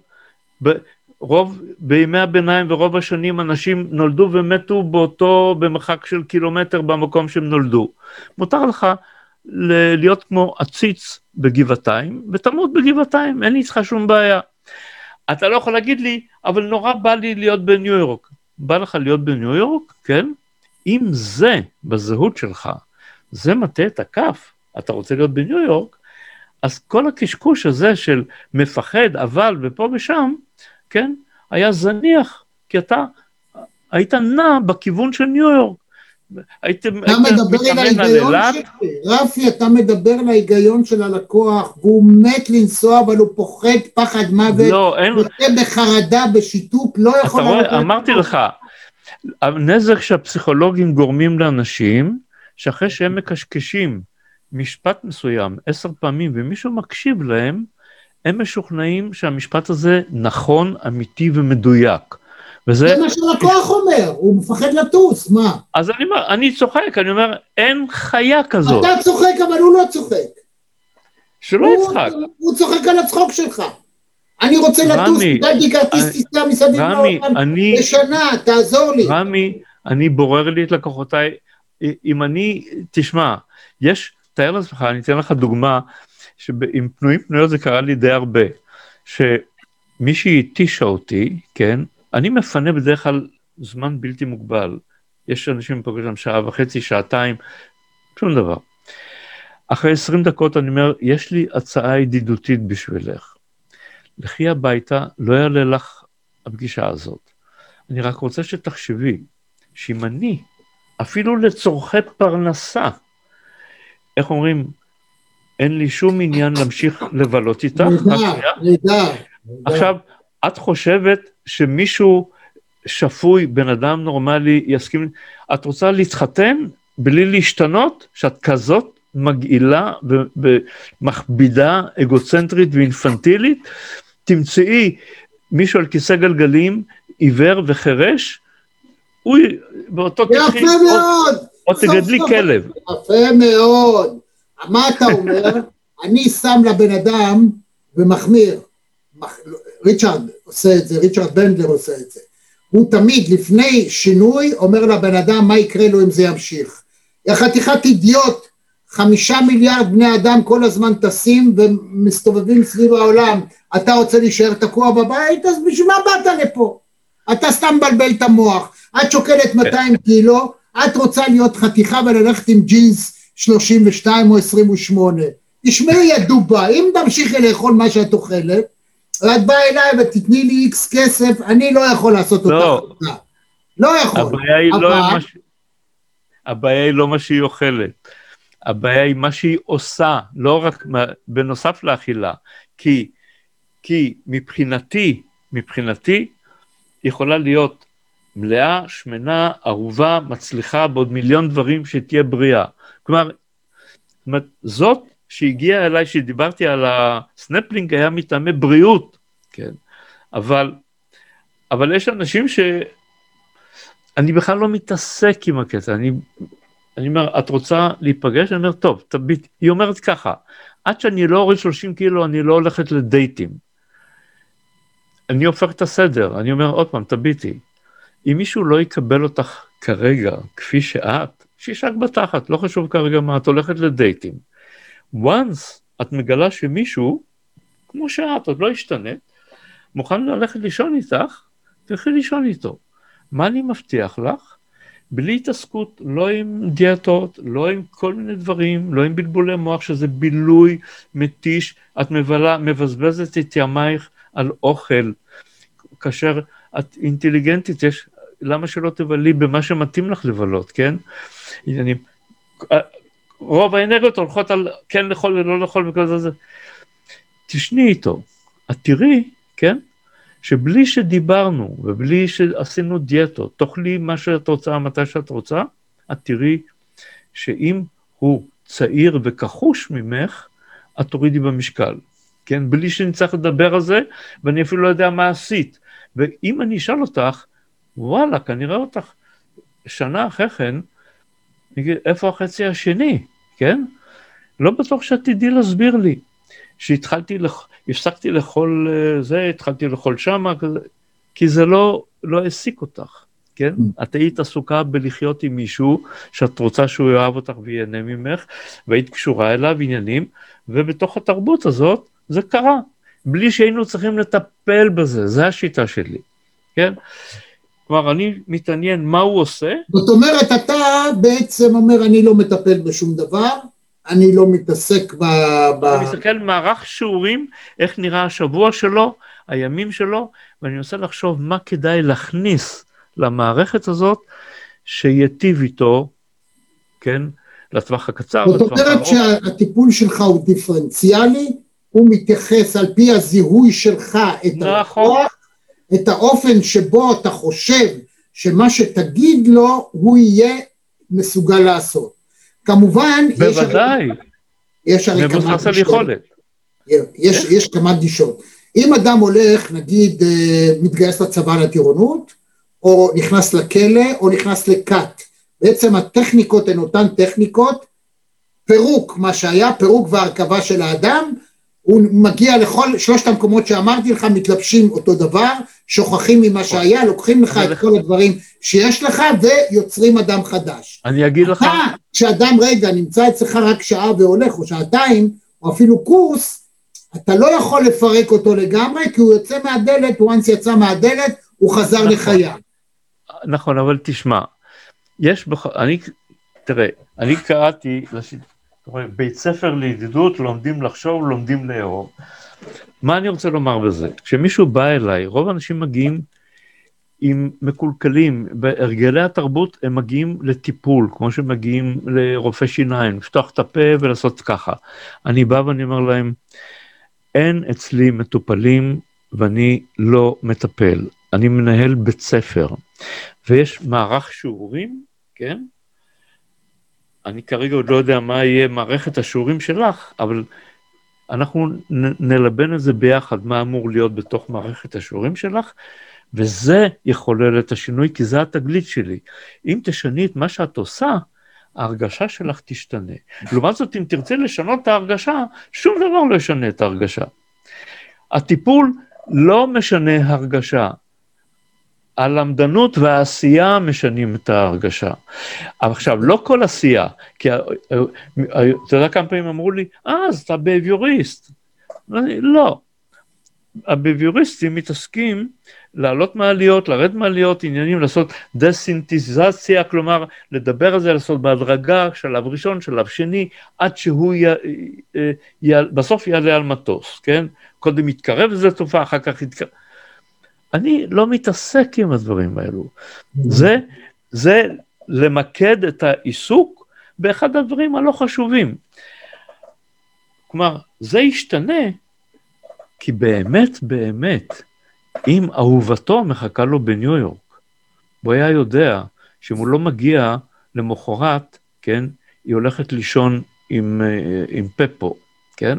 ברוב, בימי הביניים ורוב השנים אנשים נולדו ומתו באותו, במרחק של קילומטר במקום שהם נולדו. מותר לך להיות כמו עציץ בגבעתיים, ותמות בגבעתיים, אין לי איתך שום בעיה. אתה לא יכול להגיד לי, אבל נורא בא לי להיות בניו יורק. בא לך להיות בניו יורק, כן? אם זה בזהות שלך, זה מטה את הכף, אתה רוצה להיות בניו יורק, אז כל הקשקוש הזה של מפחד, אבל ופה ושם, כן? היה זניח, כי אתה היית נע בכיוון של ניו יורק. היית, אתה היית מדבר מתאמן על ההיגיון אילת, רפי, אתה מדבר להיגיון של הלקוח, והוא מת לנסוע, אבל הוא פוחד פחד מוות, לא, אין, יוצא בחרדה, בשיתוק, לא אתה יכול... רואה, לעלות אמרתי. לך, הנזק שהפסיכולוגים גורמים לאנשים, שאחרי שהם מקשקשים משפט מסוים עשר פעמים ומישהו מקשיב להם, הם משוכנעים שהמשפט הזה נכון, אמיתי ומדויק. וזה, זה מה שהלקוח אומר, הוא מפחד לטוס, מה? אז אני, אומר- אני צוחק, אני אומר, אין חיה כזאת, אתה צוחק, אבל הוא לא צוחק. שלא הוא- יצחק. הוא צוחק על הצחוק שלך. אני רוצה רמי, לטוס, קיבלתי כרטיס טיסה מסביב לעולם אני, לשנה, תעזור לי. רמי, אני בורר לי את לקוחותיי, אם אני, תשמע, יש, תאר לעצמך, אני אתן לך דוגמה, שעם פנויים פנויות זה קרה לי די הרבה, שמישהי התישה אותי, כן, אני מפנה בדרך כלל זמן בלתי מוגבל, יש אנשים פוגשים שם שעה וחצי, שעתיים, שום דבר. אחרי 20 דקות אני אומר, יש לי הצעה ידידותית בשבילך. לכי הביתה, לא יעלה לך הפגישה הזאת. אני רק רוצה שתחשבי שאם אני, אפילו לצורכי פרנסה, איך אומרים, אין לי שום עניין להמשיך לבלות איתך, נהדר. נהדר. עכשיו, את חושבת שמישהו שפוי, בן אדם נורמלי, יסכים, את רוצה להתחתן בלי להשתנות, שאת כזאת מגעילה ומכבידה, אגוצנטרית ואינפנטילית, תמצאי מישהו על כיסא גלגלים, עיוור וחירש, הוא באותו יפה תתחיל, או, מאוד. או תגדלי. כלב. יפה מאוד. מה אתה אומר? אני שם לבן אדם ומחמיר. ריצ'רד עושה את זה, ריצ'רד בנדלר עושה את זה. הוא תמיד לפני שינוי אומר לבן אדם מה יקרה לו אם זה ימשיך. יא חתיכת אידיוט, חמישה מיליארד בני אדם כל הזמן טסים ומסתובבים סביב העולם. אתה רוצה להישאר תקוע בבית? אז בשביל מה באת לפה? אתה סתם מבלבל את המוח. את שוקלת 200 קילו, את רוצה להיות חתיכה וללכת עם ג'ינס 32 או 28. תשמעי יא דובה, אם תמשיכי לאכול מה שאת אוכלת, ואת באה אליי ותתני לי איקס כסף, אני לא יכול לעשות אותה לא. לא יכול. הבעיה היא לא מה ש... הבעיה היא לא מה שהיא אוכלת, הבעיה היא מה שהיא עושה, לא רק. בנוסף לאכילה, כי, כי מבחינתי, מבחינתי, יכולה להיות מלאה, שמנה, ערובה, מצליחה בעוד מיליון דברים שתהיה בריאה. כלומר, זאת שהגיעה אליי, שדיברתי על הסנפלינג, היה מטעמי בריאות, כן? אבל, אבל יש אנשים ש... אני בכלל לא מתעסק עם הקטע, אני, אני אומר, את רוצה להיפגש? אני אומר, טוב, תביט, היא אומרת ככה, עד שאני לא אוריד 30 קילו, אני לא הולכת לדייטים. אני הופך את הסדר, אני אומר עוד פעם, תביטי, אם מישהו לא יקבל אותך כרגע, כפי שאת, שישק בתחת, לא חשוב כרגע מה, את הולכת לדייטים. Once את מגלה שמישהו, כמו שאת, עוד לא השתנית, מוכן ללכת לישון איתך, תלכי לישון איתו. מה אני מבטיח לך? בלי התעסקות, לא עם דיאטות, לא עם כל מיני דברים, לא עם בלבולי מוח, שזה בילוי מתיש, את מבלה, מבזבזת את ימייך על אוכל, כאשר את אינטליגנטית, יש, למה שלא תבלי במה שמתאים לך לבלות, כן? עניינים. רוב האנרגיות הולכות על כן לאכול ולא לאכול וכל זה. תשני איתו, את תראי, כן? שבלי שדיברנו ובלי שעשינו דיאטות, תאכלי מה שאת רוצה, מתי שאת רוצה, את תראי שאם הוא צעיר וכחוש ממך, את תורידי במשקל, כן? בלי שנצטרך לדבר על זה, ואני אפילו לא יודע מה עשית. ואם אני אשאל אותך, וואלה, כנראה אותך שנה אחרי כן, נגיד, איפה החצי השני, כן? לא בטוח שאת תדעי להסביר לי. שהתחלתי, לח... הפסקתי לאכול אה, זה, התחלתי לאכול שמה, כי זה לא, לא העסיק אותך, כן? Mm. את היית עסוקה בלחיות עם מישהו שאת רוצה שהוא יאהב אותך וייהנה ממך, והיית קשורה אליו עניינים, ובתוך התרבות הזאת זה קרה, בלי שהיינו צריכים לטפל בזה, זה השיטה שלי, כן? כלומר, אני מתעניין מה הוא עושה. זאת אומרת, אתה בעצם אומר, אני לא מטפל בשום דבר, אני לא מתעסק ב... ב... אני מסתכל מערך שיעורים, איך נראה השבוע שלו, הימים שלו, ואני מנסה לחשוב מה כדאי להכניס למערכת הזאת, שייטיב איתו, כן, לטווח הקצר. זאת אומרת שהטיפול שלך הוא דיפרנציאלי, הוא מתייחס על פי הזיהוי שלך את נכון. הלקוח, את האופן שבו אתה חושב שמה שתגיד לו הוא יהיה מסוגל לעשות. כמובן, בוודאי, יש הרי כמה גישות, יש, יש כמה גישות, אם אדם הולך, נגיד, אה, מתגייס לצבא לטירונות, או נכנס לכלא, או נכנס לכת, בעצם הטכניקות הן אותן טכניקות, פירוק, מה שהיה, פירוק והרכבה של האדם, הוא מגיע לכל שלושת המקומות שאמרתי לך, מתלבשים אותו דבר, שוכחים ממה שהיה, לוקחים לך את כל הדברים שיש לך ויוצרים אדם חדש. אני אגיד לך... אתה, כשאדם רגע נמצא אצלך רק שעה והולך, או שעתיים, או אפילו קורס, אתה לא יכול לפרק אותו לגמרי, כי הוא יוצא מהדלת, once יצא מהדלת, הוא חזר נכון, לחייו. נכון, אבל תשמע, יש, בח... אני, תראה, אני קראתי, בית ספר לידידות, לומדים לחשוב, לומדים לאהוב. מה אני רוצה לומר בזה? כשמישהו בא אליי, רוב האנשים מגיעים עם מקולקלים, בהרגלי התרבות הם מגיעים לטיפול, כמו שמגיעים לרופא שיניים, לפתוח את הפה ולעשות ככה. אני בא ואני אומר להם, אין אצלי מטופלים ואני לא מטפל, אני מנהל בית ספר, ויש מערך שיעורים, כן? אני כרגע עוד לא יודע מה יהיה מערכת השיעורים שלך, אבל אנחנו נלבן את זה ביחד, מה אמור להיות בתוך מערכת השיעורים שלך, וזה יחולל את השינוי, כי זה התגלית שלי. אם תשני את מה שאת עושה, ההרגשה שלך תשתנה. לעומת זאת, אם תרצה לשנות את ההרגשה, שום דבר לא ישנה את ההרגשה. הטיפול לא משנה הרגשה, הלמדנות והעשייה משנים את ההרגשה. עכשיו, לא כל עשייה, כי אה, אה, אה, אתה יודע כמה פעמים אמרו לי, אה, אז אתה בביוריסט. לא. הבביוריסטים מתעסקים לעלות מעליות, לרדת מעליות, עניינים, לעשות דסינתיזציה, כלומר, לדבר על זה, לעשות בהדרגה, שלב ראשון, שלב שני, עד שהוא י... י... בסוף יעלה על מטוס, כן? קודם יתקרב לזה תופעה, אחר כך יתקרב. אני לא מתעסק עם הדברים האלו. זה, זה למקד את העיסוק באחד הדברים הלא חשובים. כלומר, זה ישתנה, כי באמת, באמת, אם אהובתו מחכה לו בניו יורק, הוא היה יודע שאם הוא לא מגיע למחרת, כן, היא הולכת לישון עם, אה, עם פפו, כן?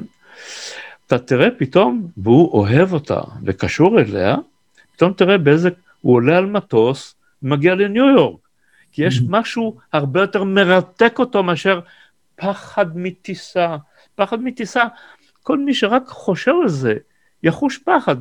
אתה תראה פתאום, והוא אוהב אותה וקשור אליה, פתאום תראה באיזה, הוא עולה על מטוס ומגיע לניו יורק. כי יש משהו הרבה יותר מרתק אותו מאשר פחד מטיסה. פחד מטיסה, כל מי שרק חושב על זה, יחוש פחד.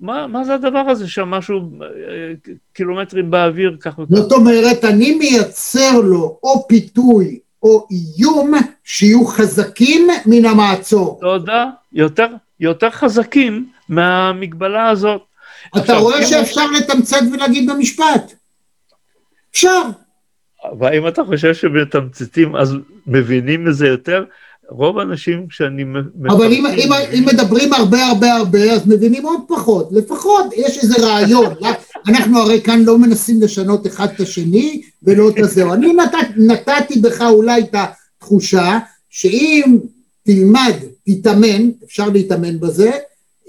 מה, מה זה הדבר הזה שם משהו אה, קילומטרים באוויר ככה וככה? זאת אומרת, אני מייצר לו או פיתוי או איום שיהיו חזקים מן המעצור. תודה, יותר, יותר חזקים מהמגבלה הזאת. אתה רואה אם- שאפשר לתמצת ולהגיד במשפט. אפשר. והאם אתה חושב שמתמצתים אז מבינים את זה יותר? רוב האנשים שאני אבל אם, אם, אם מדברים הרבה הרבה הרבה, אז מבינים עוד פחות. לפחות יש איזה רעיון. (laughs) אנחנו הרי כאן לא מנסים לשנות אחד את השני ולא את הזהו. אני נת, נתתי בך אולי את התחושה שאם תלמד, תתאמן, אפשר להתאמן בזה,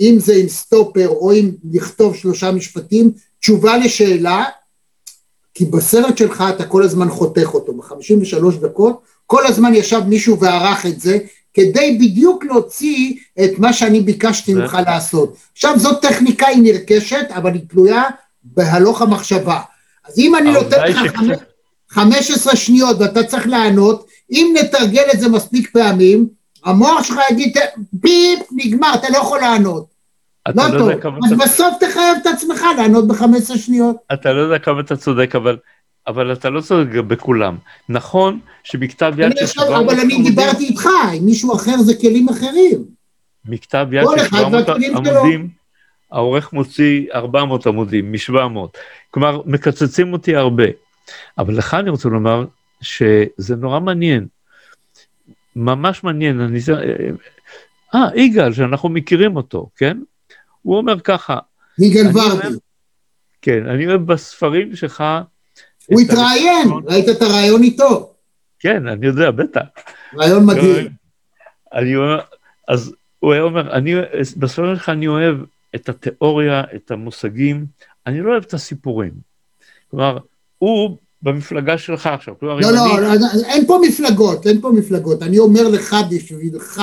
אם זה עם סטופר או אם לכתוב שלושה משפטים, תשובה לשאלה, כי בסרט שלך אתה כל הזמן חותך אותו, ב-53 דקות, כל הזמן ישב מישהו וערך את זה, כדי בדיוק להוציא את מה שאני ביקשתי ממך לעשות. עכשיו זאת טכניקה היא נרכשת, אבל היא תלויה בהלוך המחשבה. אז אם אני נותן העובדה לך שקצת- 15 שניות ואתה צריך לענות, אם נתרגל את זה מספיק פעמים, המוח שלך יגיד, ביפ, נגמר, אתה לא יכול לענות. לא לא טוב. אז אתה- בסוף תחייב את עצמך לענות ב-15 שניות. אתה לא יודע כמה אתה צודק, אבל, אבל אתה לא צודק בכולם. נכון שבכתב יד של עכשיו, 700 אבל אני דיברתי איתך, עם מישהו אחר זה כלים אחרים. מכתב יד של אחד 700 והכלים שלו. עמודים, העורך מוציא 400 עמודים מ-700. כלומר, מקצצים אותי הרבה. אבל לך אני רוצה לומר שזה נורא מעניין. ממש מעניין. אני... אה, יגאל, שאנחנו מכירים אותו, כן? הוא אומר ככה, יגאל ורדי. כן, אני אוהב בספרים שלך... הוא התראיין, ראית את הרעיון איתו? כן, אני יודע, בטח. רעיון מדהים. אני אומר, אז הוא היה אומר, אני, בספרים שלך אני אוהב את התיאוריה, את המושגים, אני לא אוהב את הסיפורים. כלומר, הוא במפלגה שלך עכשיו, כלומר, לא, לא, אני... לא, אין פה מפלגות, אין פה מפלגות. אני אומר לך בשבילך.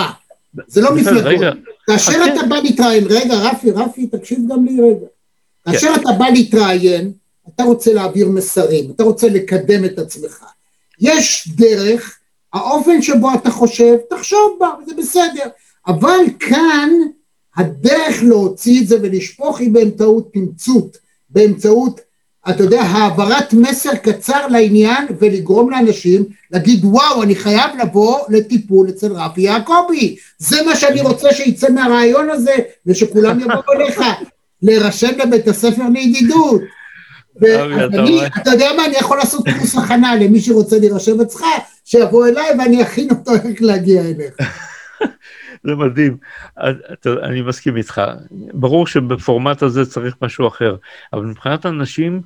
זה לא מפלגות. רגע, כאשר חכה. אתה בא להתראיין, רגע, רפי, רפי, תקשיב גם לי רגע. כן. כאשר אתה בא להתראיין, אתה רוצה להעביר מסרים, אתה רוצה לקדם את עצמך. יש דרך, האופן שבו אתה חושב, תחשוב בה, זה בסדר. אבל כאן, הדרך להוציא את זה ולשפוך היא באמצעות תמצות, באמצעות, אתה יודע, העברת מסר קצר לעניין ולגרום לאנשים להגיד, וואו, אני חייב לבוא לטיפול אצל רפי יעקבי. זה מה שאני רוצה שיצא מהרעיון הזה, ושכולם יבואו (laughs) אליך. להירשם לבית הספר לידידות. אבי, ואז אתה אני, רואה. אתה יודע מה, אני יכול לעשות קורס הכנה למי שרוצה להירשם אצלך, שיבוא אליי ואני אכין אותו איך להגיע אליך. (laughs) זה מדהים. אני מסכים איתך. ברור שבפורמט הזה צריך משהו אחר, אבל מבחינת אנשים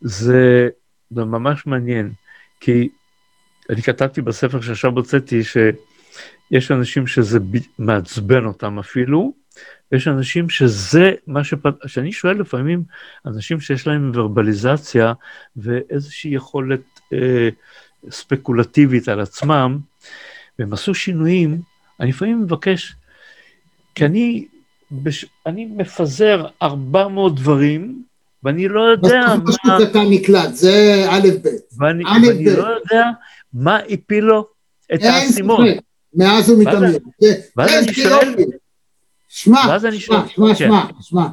זה, זה ממש מעניין, כי אני כתבתי בספר שעכשיו הוצאתי שיש אנשים שזה מעצבן אותם אפילו, ויש אנשים שזה מה שפ... שאני שואל לפעמים אנשים שיש להם ורבליזציה ואיזושהי יכולת אה, ספקולטיבית על עצמם, והם עשו שינויים, אני לפעמים מבקש, כי אני, בש... אני מפזר 400 דברים, ואני לא יודע בסוף מה, פשוט אתה נקלט, זה א' ב'. ואני, א', ואני ב'. לא יודע מה הפיל לו את האסימון. מאז ומתמיד. זה- ואז זה- אני שואל-. שמע, ואז שמע, שואל- שמע, כן. שמע, שמע.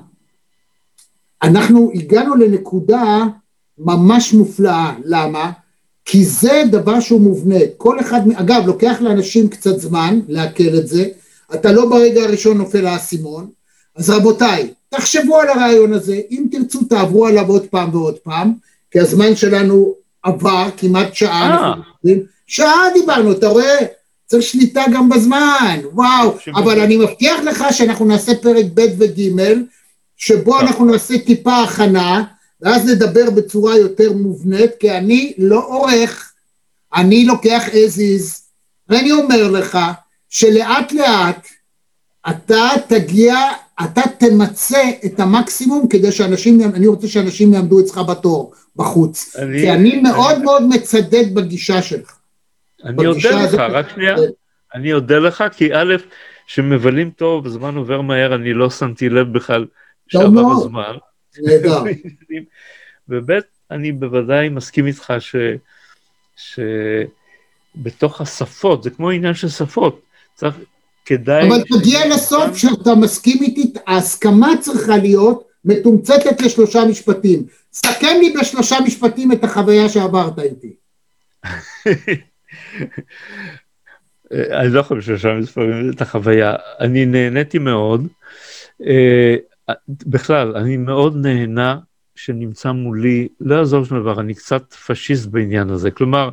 אנחנו הגענו לנקודה ממש מופלאה, למה? כי זה דבר שהוא מובנה. כל אחד, אגב, לוקח לאנשים קצת זמן לעכל את זה, אתה לא ברגע הראשון נופל האסימון, אז רבותיי, תחשבו על הרעיון הזה, אם תרצו תעברו עליו עוד פעם ועוד פעם, כי הזמן שלנו עבר כמעט שעה, אה. שעה דיברנו, אתה רואה? צריך שליטה גם בזמן, וואו, אבל אני מבטיח לך שאנחנו נעשה פרק ב' וג', שבו טוב. אנחנו נעשה טיפה הכנה, ואז נדבר בצורה יותר מובנית, כי אני לא עורך, אני לוקח as is, ואני אומר לך שלאט לאט אתה תגיע, אתה תמצה את המקסימום כדי שאנשים, אני רוצה שאנשים יעמדו אצלך בתור בחוץ. אני- כי אני מאוד מאוד מצדד בגישה שלך. אני אודה לך, רק שנייה. אני אודה לך, כי א', שמבלים טוב, הזמן עובר מהר, אני לא שמתי לב בכלל שעבר. הזמן. נהדר. וב' אני בוודאי מסכים איתך ש... שבתוך השפות, זה כמו עניין של שפות, צריך, כדאי... אבל תגיע לסוף שאתה מסכים איתי, ההסכמה צריכה להיות מתומצתת לשלושה משפטים. סכם לי בשלושה משפטים את החוויה שעברת איתי. (laughs) אני לא יכול בשלושה מספרים את החוויה, אני נהניתי מאוד. בכלל, אני מאוד נהנה שנמצא מולי, לא יעזור שום דבר, אני קצת פשיסט בעניין הזה. כלומר,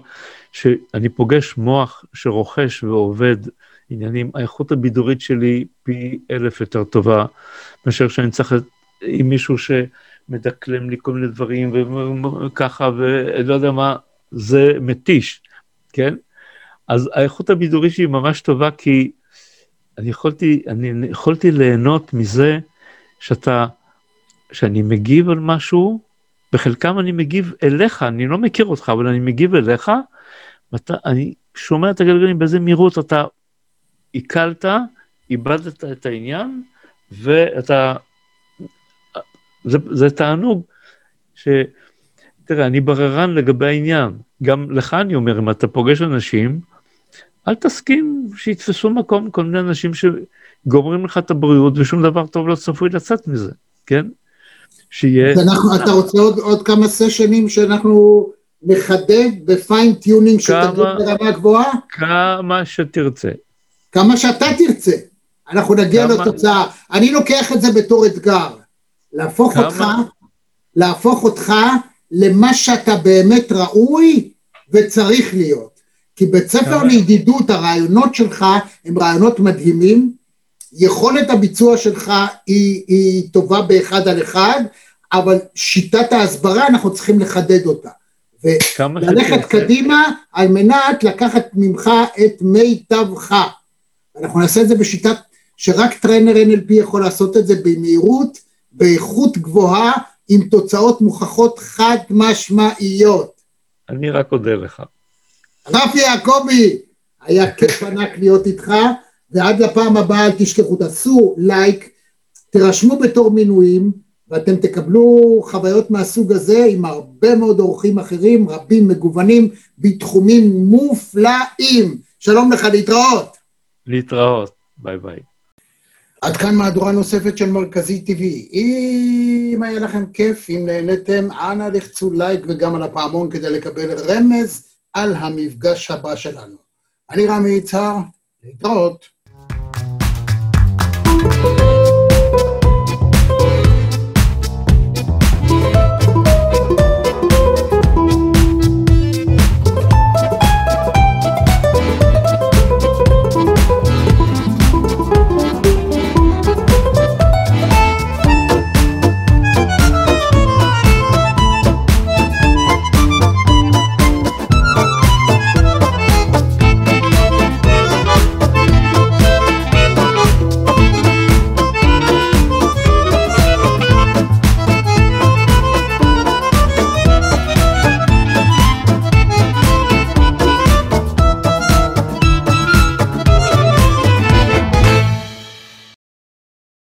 שאני פוגש מוח שרוכש ועובד עניינים, האיכות הבידורית שלי פי אלף יותר טובה, מאשר שאני צריך עם מישהו שמדקלם לי כל מיני דברים וככה, ולא יודע מה, זה מתיש, כן? אז האיכות הבידורית שלי ממש טובה, כי אני יכולתי, אני יכולתי ליהנות מזה שאתה, שאני מגיב על משהו, בחלקם אני מגיב אליך, אני לא מכיר אותך, אבל אני מגיב אליך, ואתה, אני שומע את הגלגלים באיזה מהירות אתה עיכלת, איבדת את העניין, ואתה, זה, זה תענוג, ש... תראה, אני בררן לגבי העניין, גם לך אני אומר, אם אתה פוגש אנשים, אל תסכים שיתפסו מקום כל מיני אנשים שגומרים לך את הבריאות ושום דבר טוב לא צפוי לצאת מזה, כן? שיהיה... אנחנו, אתה רוצה עוד, עוד כמה סשנים שאנחנו נחדד ב fine tuning שתגיד ברמה גבוהה? כמה שתרצה. כמה שאתה תרצה. אנחנו נגיע כמה... לתוצאה. אני לוקח את זה בתור אתגר. להפוך כמה... אותך, להפוך אותך למה שאתה באמת ראוי וצריך להיות. כי בית ספר לידידות, הרעיונות שלך הם רעיונות מדהימים, יכולת הביצוע שלך היא, היא טובה באחד על אחד, אבל שיטת ההסברה אנחנו צריכים לחדד אותה. וללכת קדימה על מנת לקחת ממך את מיטבך. אנחנו נעשה את זה בשיטת שרק טרנר NLP יכול לעשות את זה במהירות, באיכות גבוהה, עם תוצאות מוכחות חד משמעיות. אני רק אודה לך. רפי יעקבי, היה כיף ענק להיות איתך, ועד לפעם הבאה אל תשכחו, תעשו לייק, תירשמו בתור מינויים, ואתם תקבלו חוויות מהסוג הזה עם הרבה מאוד אורחים אחרים, רבים, מגוונים, בתחומים מופלאים. שלום לך, להתראות. להתראות, ביי ביי. עד כאן מהדורה נוספת של מרכזי TV. אם היה לכם כיף, אם נהניתם, אנא לחצו לייק וגם על הפעמון כדי לקבל רמז על המפגש הבא שלנו. אני רמי יצהר, להתראות.